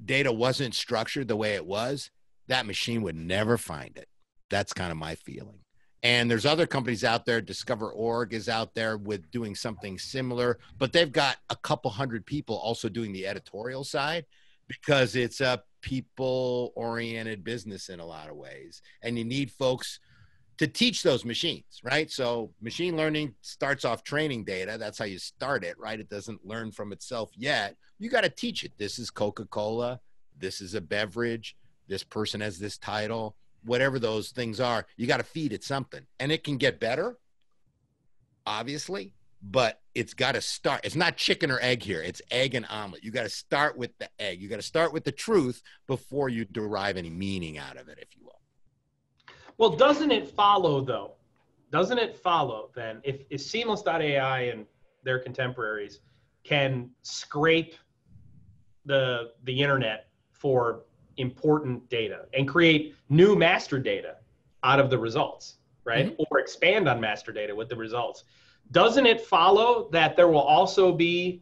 data wasn't structured the way it was, that machine would never find it. That's kind of my feeling. And there's other companies out there. Discover Org is out there with doing something similar, but they've got a couple hundred people also doing the editorial side because it's a people oriented business in a lot of ways. And you need folks to teach those machines, right? So machine learning starts off training data. That's how you start it, right? It doesn't learn from itself yet. You got to teach it. This is Coca Cola. This is a beverage. This person has this title whatever those things are, you got to feed it something. And it can get better, obviously, but it's got to start. It's not chicken or egg here, it's egg and omelet. You got to start with the egg. You got to start with the truth before you derive any meaning out of it, if you will. Well, doesn't it follow though? Doesn't it follow then if, if Seamless.ai and their contemporaries can scrape the the internet for important data and create new master data out of the results, right? Mm-hmm. Or expand on master data with the results. Doesn't it follow that there will also be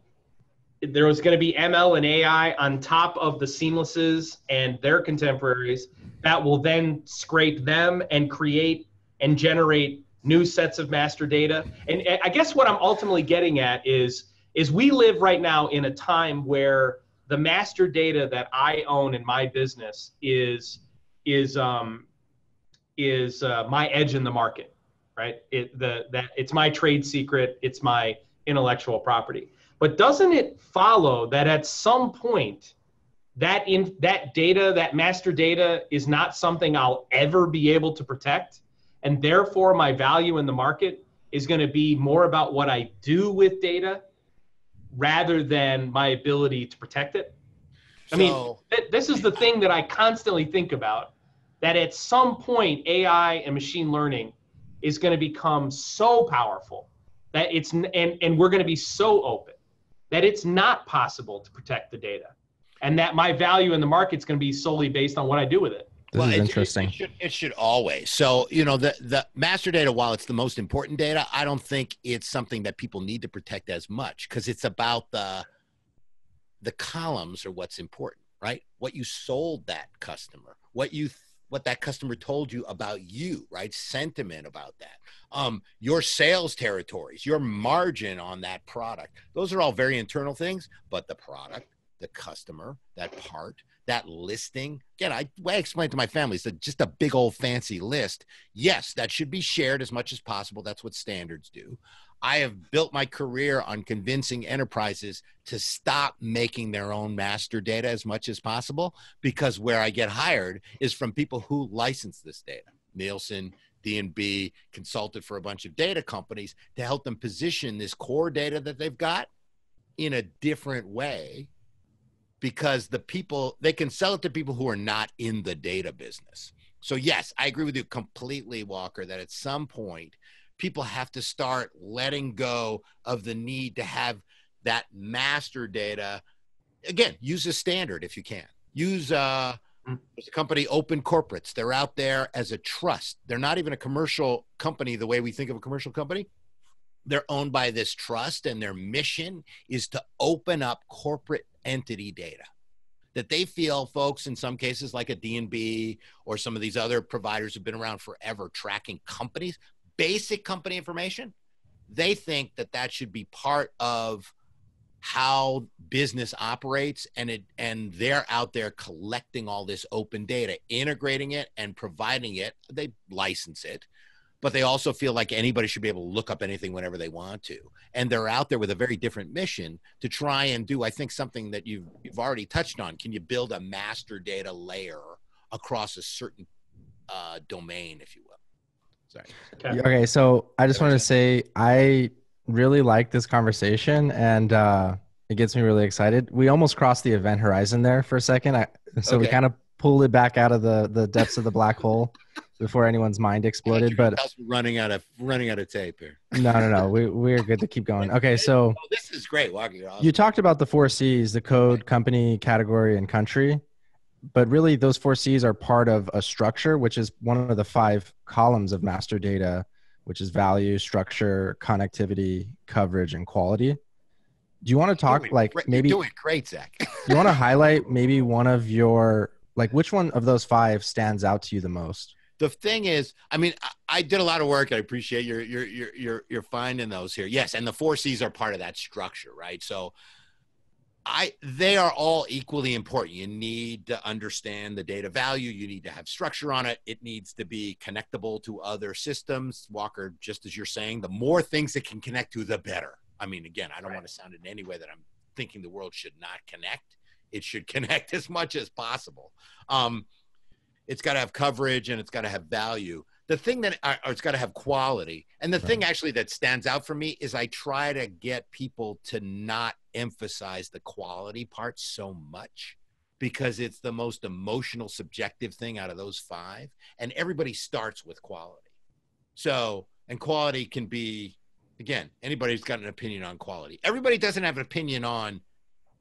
there was going to be ML and AI on top of the seamlesses and their contemporaries that will then scrape them and create and generate new sets of master data. And I guess what I'm ultimately getting at is is we live right now in a time where the master data that I own in my business is is um, is uh, my edge in the market, right? It the that it's my trade secret, it's my intellectual property. But doesn't it follow that at some point that in that data, that master data is not something I'll ever be able to protect? And therefore my value in the market is going to be more about what I do with data rather than my ability to protect it? I mean, th- this is the thing that I constantly think about that at some point AI and machine learning is going to become so powerful that it's and and we're going to be so open that it's not possible to protect the data and that my value in the market is going to be solely based on what I do with it. This well, is it, interesting. It, should, it should always. So, you know, the, the master data, while it's the most important data, I don't think it's something that people need to protect as much because it's about the the columns are what's important, right? What you sold that customer, what you what that customer told you about you, right? Sentiment about that. Um, your sales territories, your margin on that product. Those are all very internal things, but the product, the customer, that part, that listing. Again, I, I explained to my family, it's just a big old fancy list. Yes, that should be shared as much as possible. That's what standards do. I have built my career on convincing enterprises to stop making their own master data as much as possible because where I get hired is from people who license this data. Nielsen, D&B consulted for a bunch of data companies to help them position this core data that they've got in a different way because the people they can sell it to people who are not in the data business. So yes, I agree with you completely Walker that at some point people have to start letting go of the need to have that master data. Again use a standard if you can. Use uh mm. there's a company open corporates. They're out there as a trust. They're not even a commercial company the way we think of a commercial company. They're owned by this trust and their mission is to open up corporate entity data that they feel folks in some cases like a D&B or some of these other providers have been around forever tracking companies basic company information, they think that that should be part of how business operates and it and they're out there collecting all this open data integrating it and providing it. They license it but they also feel like anybody should be able to look up anything whenever they want to and they're out there with a very different mission to try and do i think something that you've you've already touched on can you build a master data layer across a certain uh, domain if you will Sorry. Okay. okay, so I just want to say I really like this conversation and uh, it gets me really excited. We almost crossed the event horizon there for a second. I, so okay. we kind of pulled it back out of the, the depths of the black hole before anyone's mind exploded. But running out of running out of tape here. No, no, no. We we're good to keep going. Okay, so oh, this is great. Walking awesome. You talked about the four C's: the code, company, category, and country but really those four C's are part of a structure, which is one of the five columns of master data, which is value, structure, connectivity, coverage, and quality. Do you want to talk doing, like maybe doing great, Zach? you want to highlight maybe one of your like which one of those five stands out to you the most? The thing is, I mean, I, I did a lot of work. I appreciate your your your your you're finding those here. Yes, and the four C's are part of that structure, right? So I they are all equally important. You need to understand the data value. You need to have structure on it. It needs to be connectable to other systems. Walker, just as you're saying, the more things it can connect to, the better. I mean, again, I don't right. want to sound in any way that I'm thinking the world should not connect. It should connect as much as possible. Um, it's got to have coverage and it's got to have value. The thing that uh, or it's got to have quality. And the right. thing actually that stands out for me is i try to get people to not emphasize the quality part so much because it's the most emotional subjective thing out of those five and everybody starts with quality. So and quality can be again anybody's got an opinion on quality. Everybody doesn't have an opinion on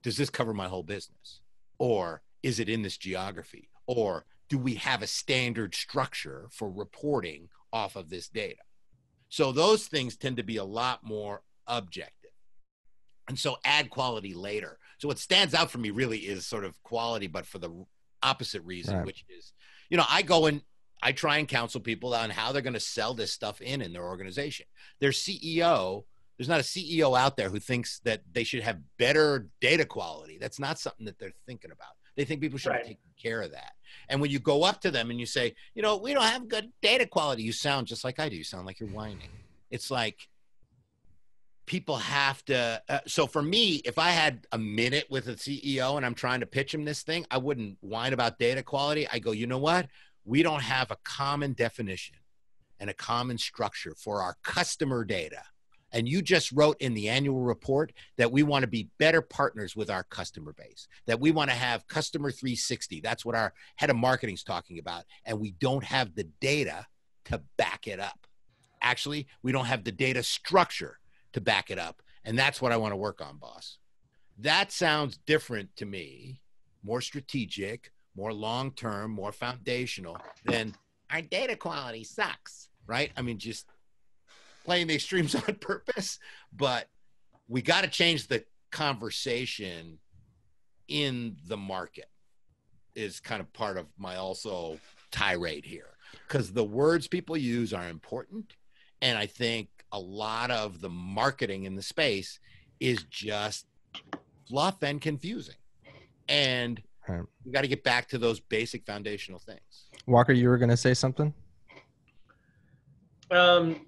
does this cover my whole business? Or is it in this geography? Or do we have a standard structure for reporting off of this data? So those things tend to be a lot more objective. And so add quality later. So what stands out for me really is sort of quality, but for the opposite reason, right. which is, you know, I go and I try and counsel people on how they're going to sell this stuff in in their organization. Their CEO, there's not a CEO out there who thinks that they should have better data quality. That's not something that they're thinking about. They think people should right. taking care of that. And when you go up to them and you say, you know, we don't have good data quality, you sound just like I do. You sound like you're whining. It's like people have to. Uh, so for me, if I had a minute with a CEO and I'm trying to pitch him this thing, I wouldn't whine about data quality. I go, you know what? We don't have a common definition and a common structure for our customer data and you just wrote in the annual report that we want to be better partners with our customer base, that we want to have customer 360. That's what our head of marketing is talking about. And we don't have the data to back it up. Actually, we don't have the data structure to back it up. And that's what I want to work on, boss. That sounds different to me, more strategic, more long term, more foundational than our data quality sucks, right? I mean, just playing the extremes on purpose, but we got to change the conversation in the market is kind of part of my also tirade here. Because the words people use are important and i think a lot of the marketing in the space is just fluff and confusing. And right. we got to get back to those basic foundational things. Walker you were going to say something? Um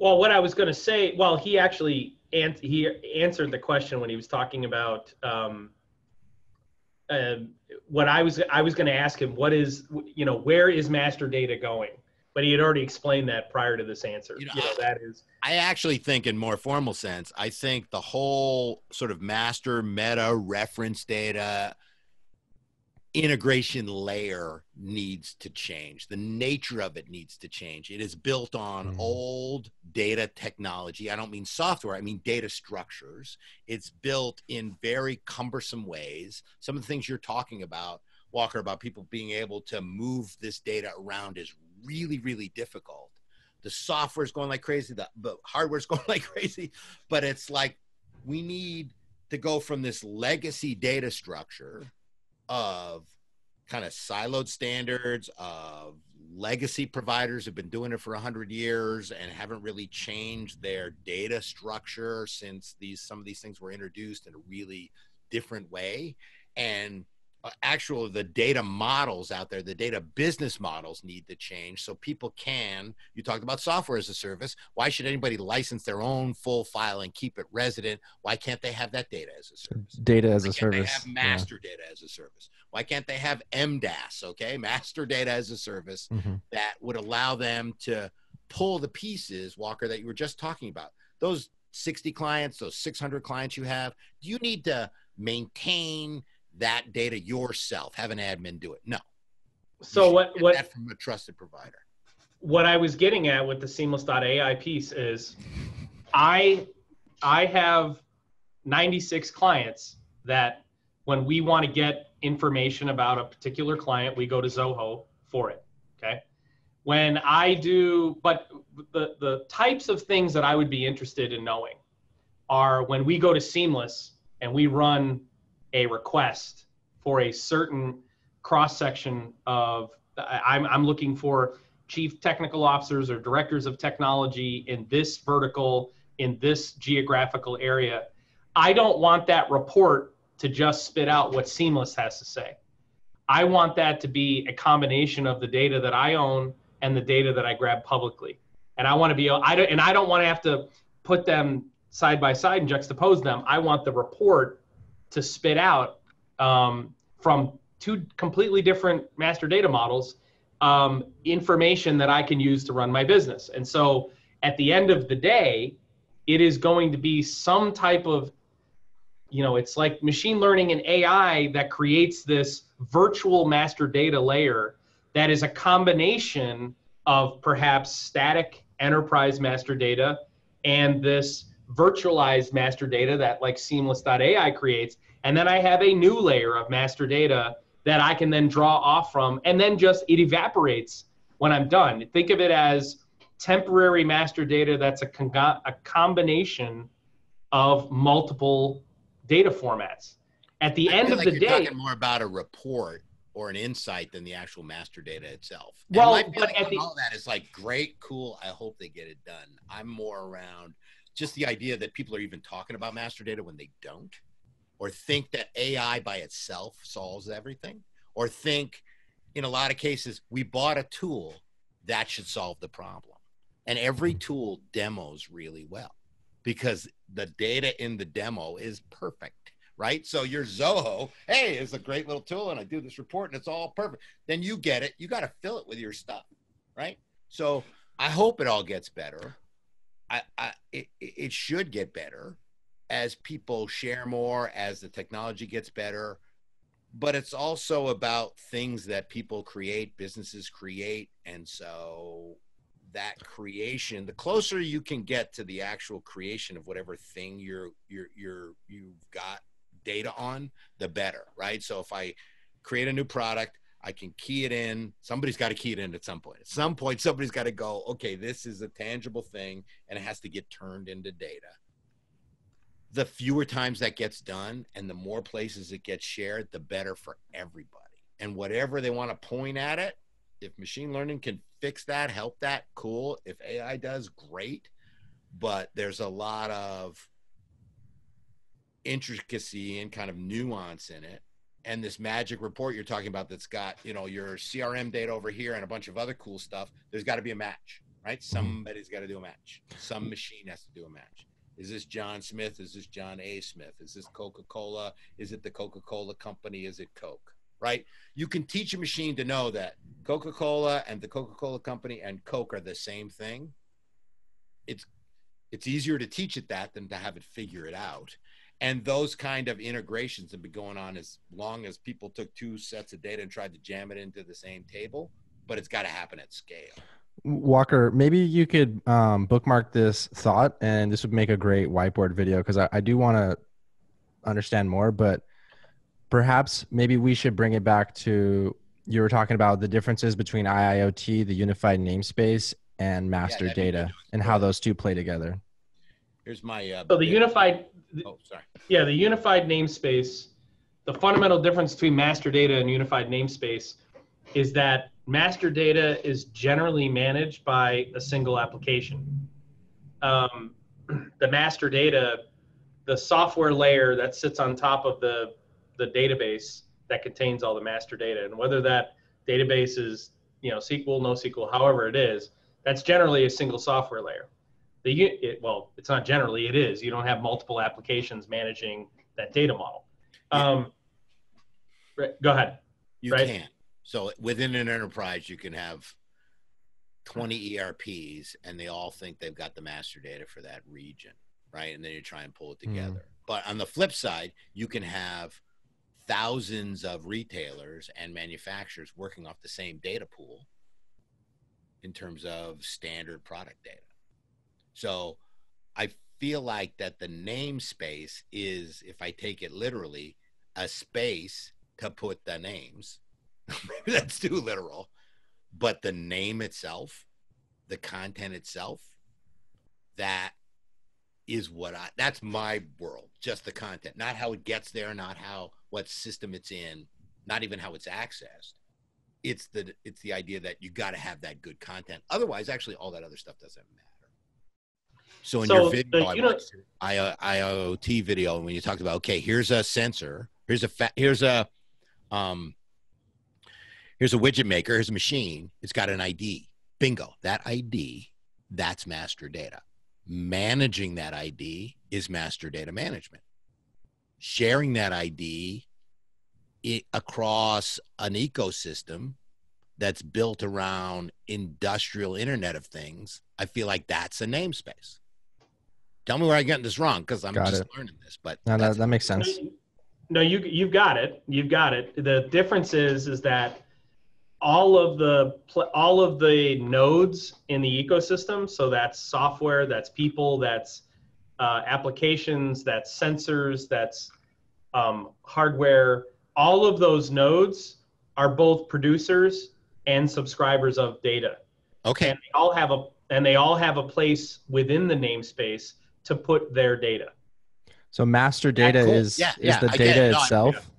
well, what I was going to say, well, he actually an- he answered the question when he was talking about um, uh, what I was I was going to ask him. What is you know where is master data going? But he had already explained that prior to this answer. You know, you know that is. I actually think, in more formal sense, I think the whole sort of master meta reference data integration layer needs to change. The nature of it needs to change. It is built on mm. old data technology. I don't mean software, I mean data structures. It's built in very cumbersome ways. Some of the things you're talking about, Walker, about people being able to move this data around is really, really difficult. The software's going like crazy, the, the hardware's going like crazy, but it's like we need to go from this legacy data structure of kind of siloed standards of legacy providers have been doing it for 100 years and haven't really changed their data structure since these some of these things were introduced in a really different way. And actual the data models out there the data business models need to change so people can you talked about software as a service why should anybody license their own full file and keep it resident? Why can't they have that data as a service? Data as why a service they have master yeah. data as a service? Why can't they have mdas okay? Master data as a service mm-hmm. that would allow them to pull the pieces walker that you were just talking about. Those 60 clients those 600 clients you have do you need to maintain that data yourself. Have an admin do it. No. So what what from a trusted provider. What I was getting at with the seamless.ai piece is I I have 96 clients that when we want to get information about a particular client, we go to Zoho for it. Okay. When I do, but the, the types of things that I would be interested in knowing are when we go to Seamless and we run a request for a certain cross section of I'm, I'm looking for chief technical officers or directors of technology in this vertical in this geographical area. I don't want that report to just spit out what seamless has to say. I want that to be a combination of the data that i own and the data that i grab publicly. And i want to be i don't and i don't want to have to put them side by side and juxtapose them. I want the report to spit out um, from two completely different master data models um, information that I can use to run my business. And so at the end of the day, it is going to be some type of, you know, it's like machine learning and AI that creates this virtual master data layer that is a combination of perhaps static enterprise master data and this virtualized master data that like seamless.ai creates. And then I have a new layer of master data that I can then draw off from. And then just it evaporates when I'm done. Think of it as temporary master data that's a, con- a combination of multiple data formats. At the I end of like the day, talking more about a report or an insight than the actual master data itself. Well, but at the, all that is like great, cool. I hope they get it done. I'm more around just the idea that people are even talking about master data when they don't, or think that AI by itself solves everything, or think in a lot of cases we bought a tool that should solve the problem. And every tool demos really well because the data in the demo is perfect, right? So your Zoho, hey, it's a great little tool and I do this report and it's all perfect. Then you get it. You got to fill it with your stuff, right? So I hope it all gets better I, I it, it should get better as people share more, as the technology gets better. But it's also about things that people create, businesses create, and so that creation, the closer you can get to the actual creation of whatever thing you're you're you're you've got data on, the better, right? So if I create a new product, I can key it in. Somebody's got to key it in at some point. At some point, somebody's got to go, okay, this is a tangible thing and it has to get turned into data. The fewer times that gets done and the more places it gets shared, the better for everybody. And whatever they want to point at it, if machine learning can fix that, help that, cool. If AI does, great. But there's a lot of intricacy and kind of nuance in it. And this magic report you're talking about that's got, you know, your CRM data over here and a bunch of other cool stuff, there's got to be a match, right? Mm-hmm. Somebody's got to do a match. Some machine has to do a match. Is this John Smith? Is this John A. Smith? Is this Coca Cola? Is it the Coca Cola company? Is it Coke? right? You can teach a machine to know that Coca Cola and the Coca Cola company and Coke are the same thing. It's it's easier to teach it that than to have it figure it out. And those kind of integrations have been going on as long as people took two sets of data and tried to jam it into the same table, but it's got to happen at scale. Walker, maybe you could um, bookmark this thought, and this would make a great whiteboard video because I, I do want to understand more. But perhaps maybe we should bring it back to you were talking about the differences between IIoT, the unified namespace, and master yeah, data, and how those two play together. Here's my. Uh, so the unified. Oh, sorry. Yeah, the unified namespace. The fundamental difference between master data and unified namespace is that master data is generally managed by a single application. Um, the master data, the software layer that sits on top of the the database that contains all the master data. And whether that database is, you know, SQL, NoSQL, however it is, that's generally a single software layer. The it, well, it's not generally, it is. You don't have multiple applications managing that data model. Um, right, go ahead. You right? can. So within an enterprise, you can have 20 ERPs and they all think they've got the master data for that region, right? And then you try and pull it hmm. together. Mm. But on the flip side, you can have thousands of retailers and manufacturers working off the same data pool in terms of standard product data. So I feel like that the namespace is, if I take it literally, a space to put the names. Maybe that's too literal, but the name itself, the content itself, that is what I that's my world, just the content, not how it gets there, not how what system it's in, not even how it's accessed. It's the it's the idea that you got to have that good content. Otherwise, actually, all that other stuff doesn't matter. So in so your video, I watched I, IoT video, when you talked about okay, here's a sensor, here's a fa- here's a um, here's a widget maker, here's a machine. It's got an ID. Bingo, that ID, that's master data. Managing that ID is master data management sharing that ID it, across an ecosystem that's built around industrial Internet of Things, I feel like that's a namespace. Tell me where I'm getting this wrong because I'm got just it. learning this. But no, that, that makes sense. No, you you've got it. You've got it. The difference is is that all of the all of the nodes in the ecosystem. So that's software, that's people, that's uh, applications, that's sensors, that's um, hardware. All of those nodes are both producers and subscribers of data. Okay. And they all have a and they all have a place within the namespace to put their data. So master data cool. is yeah, is yeah, the data no, itself.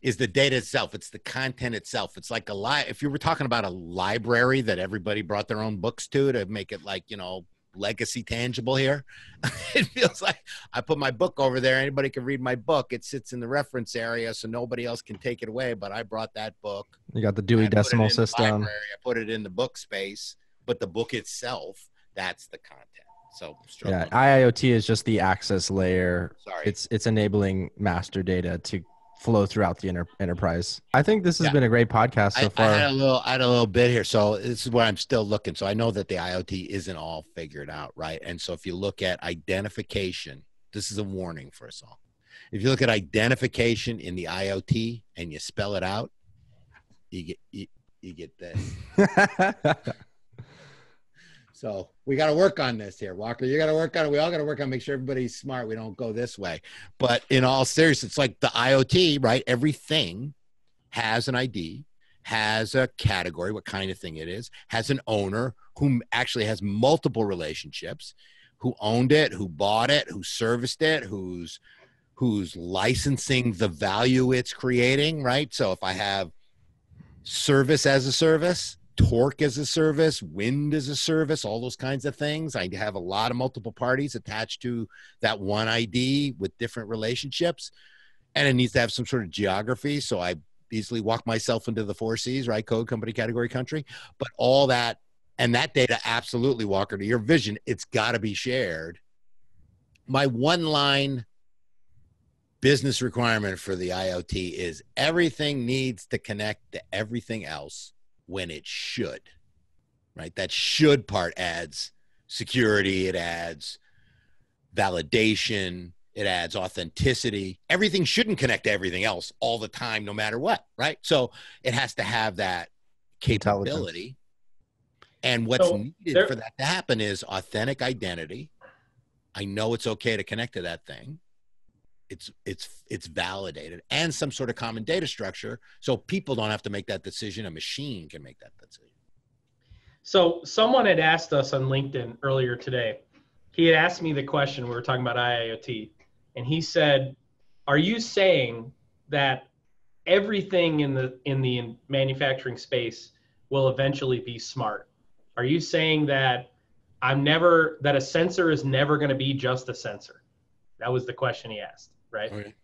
Is the data itself? It's the content itself. It's like a li- If you were talking about a library that everybody brought their own books to to make it like you know legacy tangible here. it feels like I put my book over there. Anybody can read my book. It sits in the reference area, so nobody else can take it away. But I brought that book. You got the Dewey Decimal System. I put it in the book space, but the book itself, that's the content. So yeah, IIoT is just the access layer. Sorry, it's it's enabling master data to flow throughout the enter- enterprise. I think this has Yeah. been a great podcast so I, I far. had a little, I had a little bit here. So this is where I'm still looking. So I know that the IoT isn't all figured out, right? And so if you look at identification, this is a warning for us all. If you look at identification in the IoT and you spell it out, you get you, you get this. So we got to work on this here, Walker. You got to work on it. We all got to work on make sure everybody's smart. We don't go this way. But in all seriousness, it's like the IoT, right? Everything has an ID, has a category, what kind of thing it is, has an owner who actually has multiple relationships, who owned it, who bought it, who serviced it, who's who's licensing the value it's creating, right? So if I have service as a service, torque as a service, wind as a service, all those kinds of things. I have a lot of multiple parties attached to that one ID with different relationships. And it needs to have some sort of geography. So I easily walk myself into the four C's, right? Code, company, category, country. But all that and that data absolutely, Walker, to your vision, it's got to be shared. My one line business requirement for the IoT is everything needs to connect to everything else when it should, right? That should part adds security, it adds validation, it adds authenticity. Everything shouldn't connect to everything else all the time, no matter what, right? So it has to have that Intelligence. capability. And what's So needed there- for that to happen is authentic identity. I know it's okay to connect to that thing. It's it's it's validated and some sort of common data structure, so people don't have to make that decision. A machine can make that decision. So someone had asked us on LinkedIn earlier today. He had asked me the question. We were talking about IIoT, and he said, "Are you saying that everything in the in the manufacturing space will eventually be smart? Are you saying that I'm never that a sensor is never going to be just a sensor?" That was the question he asked, right? Okay.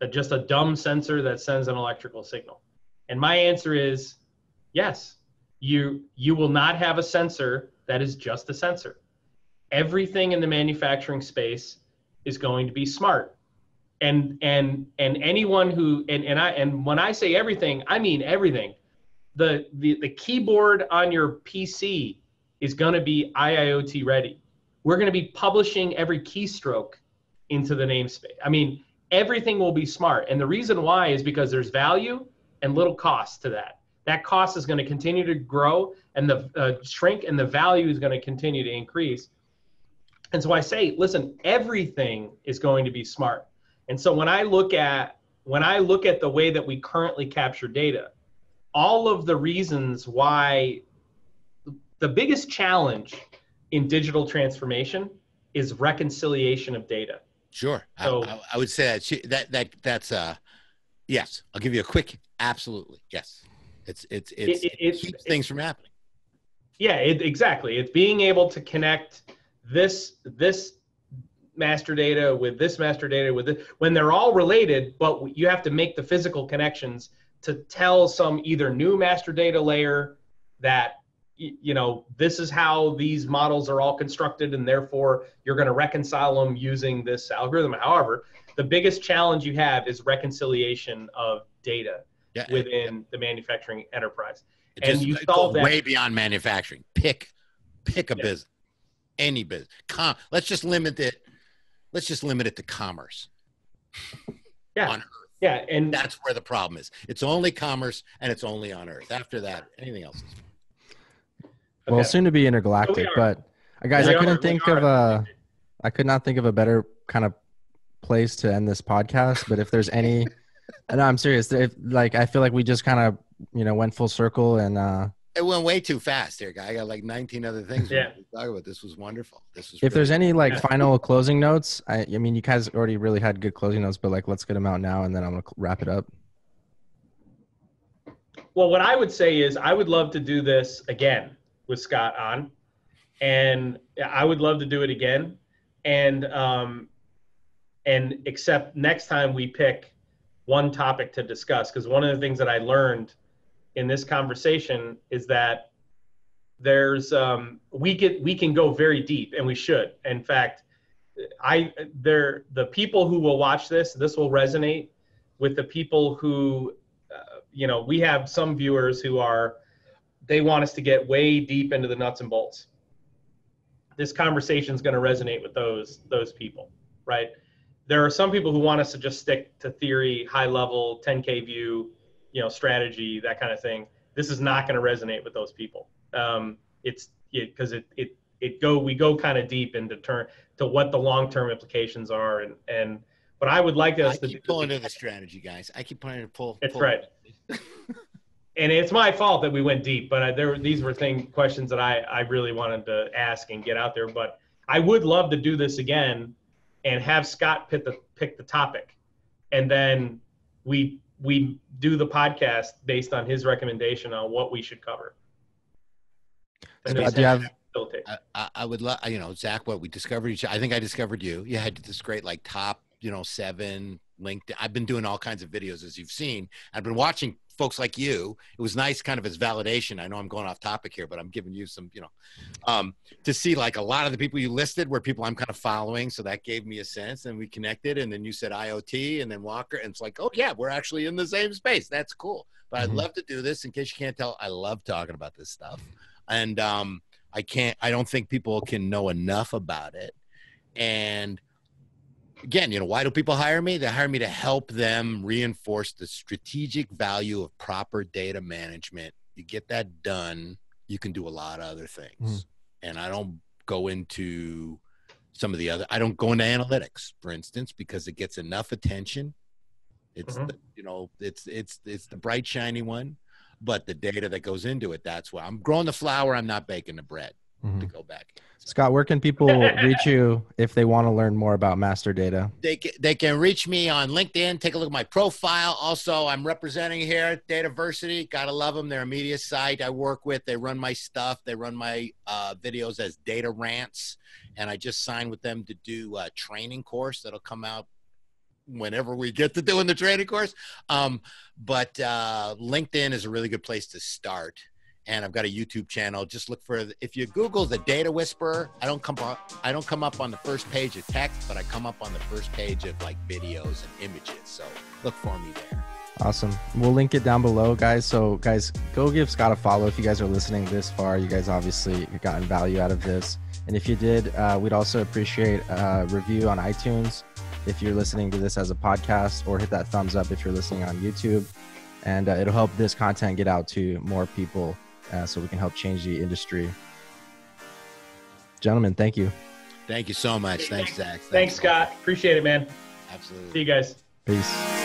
That just a dumb sensor that sends an electrical signal. And my answer is yes. You you will not have a sensor that is just a sensor. Everything in the manufacturing space is going to be smart. And and and anyone who and, and I and when I say everything, I mean everything. The the, the keyboard on your PC is going to be IIoT ready. We're going to be publishing every keystroke into the namespace. I mean, everything will be smart. And the reason why is because there's value and little cost to that. That cost is going to continue to grow and the uh, shrink, and the value is going to continue to increase. And so I say, listen, everything is going to be smart. And so when I look at when I look at the way that we currently capture data, all of the reasons why the biggest challenge in digital transformation is reconciliation of data. Sure, I- So- I, I would say that she- that that that's uh, yes. I'll give you a quick, absolutely, yes. It's it's it's it- it, it- things from happening. Yeah, it, exactly. It's being able to connect this this master data with this master data with it when they're all related, but you have to make the physical connections to tell some either new master data layer that you know this is how these models are all constructed and therefore you're going to reconcile them using this algorithm however the biggest challenge you have is reconciliation of data Yeah, it- within the manufacturing enterprise it and just you solve that- way beyond manufacturing. Pick pick a Yeah. business, any business. Com- let's just limit it. Let's just limit it to commerce. yeah On yeah and That's where the problem is. It's only commerce and it's only on Earth. After that, anything else is Well, soon to be intergalactic, are. but uh, guys, We I couldn't we think of a, I could not think of a better kind of place to end this podcast. But if there's any, no, I'm serious. If like, I feel like we just kind of, you know, went full circle and uh, It went way too fast here, guy. I got like 19 other things Yeah. to talk about. This was wonderful. This was if there's really- any like final closing notes, I, I mean, you guys already really had good closing notes, but like, let's get them out now, and then I'm gonna wrap it up. Well, what I would say is I would love to do this again with Scott on, and I would love to do it again, and um, and except next time we pick one topic to discuss because one of the things that I learned in this conversation is that there's um, we get we can go very deep and we should. In fact, I there the people who will watch this this will resonate with the people who, uh, you know, we have some viewers who are, they want us to get way deep into the nuts and bolts. This conversation is going to resonate with those those people, right? There are some people who want us to just stick to theory, high level, 10k view, you know, strategy, that kind of thing. This is not going to resonate with those people. Um, it's because it, it it go we go kind of deep into turn to what the long term implications are and and but I would like us I to keep pulling to the strategy, guys. I keep trying to pull. That's pull. right. and it's my fault that we went deep, but I, there these were thing questions that I I really wanted to ask and get out there. But I would love to do this again and have Scott pick the pick the topic, and then we we do the podcast based on his recommendation on what we should cover. And do you have I, I would love, you know, Zach. What we discovered each. I think I discovered you. You had this great like top, you know, seven LinkedIn. I've been doing all kinds of videos as you've seen. I've been watching folks like you. It was nice, kind of as validation. I know I'm going off topic here, but I'm giving you some, you know, um, to see like a lot of the people you listed were people I'm kind of following. So that gave me a sense, and we connected. And then you said IoT, and then Walker, and it's like, oh yeah, we're actually in the same space. That's cool. But Mhm. I'd love to do this. In case you can't tell, I love talking about this stuff, and um, I can't. I don't think people can know enough about it. And again, you know, why do people hire me? They hire me to help them reinforce the strategic value of proper data management. You get that done, you can do a lot of other things. Mhm. And I don't go into some of the other. I don't go into analytics, for instance, because it gets enough attention. It's Mhm. the, you know, it's it's it's the bright shiny one, but the data that goes into it, that's why I'm growing the flour. I'm not baking the bread. Mhm. To go back. Scott, where can people reach you if they want to learn more about master data? they can, they can reach me on LinkedIn. Take a look at my profile. Also, I'm representing here at Dataversity. Gotta love them. They're a media site I work with. They run my stuff. They run my uh, videos as Data Rants, and I just signed with them to do a training course that'll come out whenever we get to doing the training course. Um, but uh, LinkedIn is a really good place to start. And I've got a YouTube channel. Just look for if you Google the Data Whisperer. I don't come up. I don't come up on the first page of text, but I come up on the first page of like videos and images. So look for me there. Awesome. We'll link it down below, guys. So, guys, go give Scott a follow if you guys are listening this far. You guys obviously gotten value out of this. And if you did, uh, we'd also appreciate a review on iTunes if you're listening to this as a podcast, or hit that thumbs up if you're listening on YouTube. And uh, it'll help this content get out to more people uh, so we can help change the industry. Gentlemen, thank you. Thank you so much. Thanks, Zach. Thanks, Scott. Appreciate it, man. Absolutely. See you guys. Peace.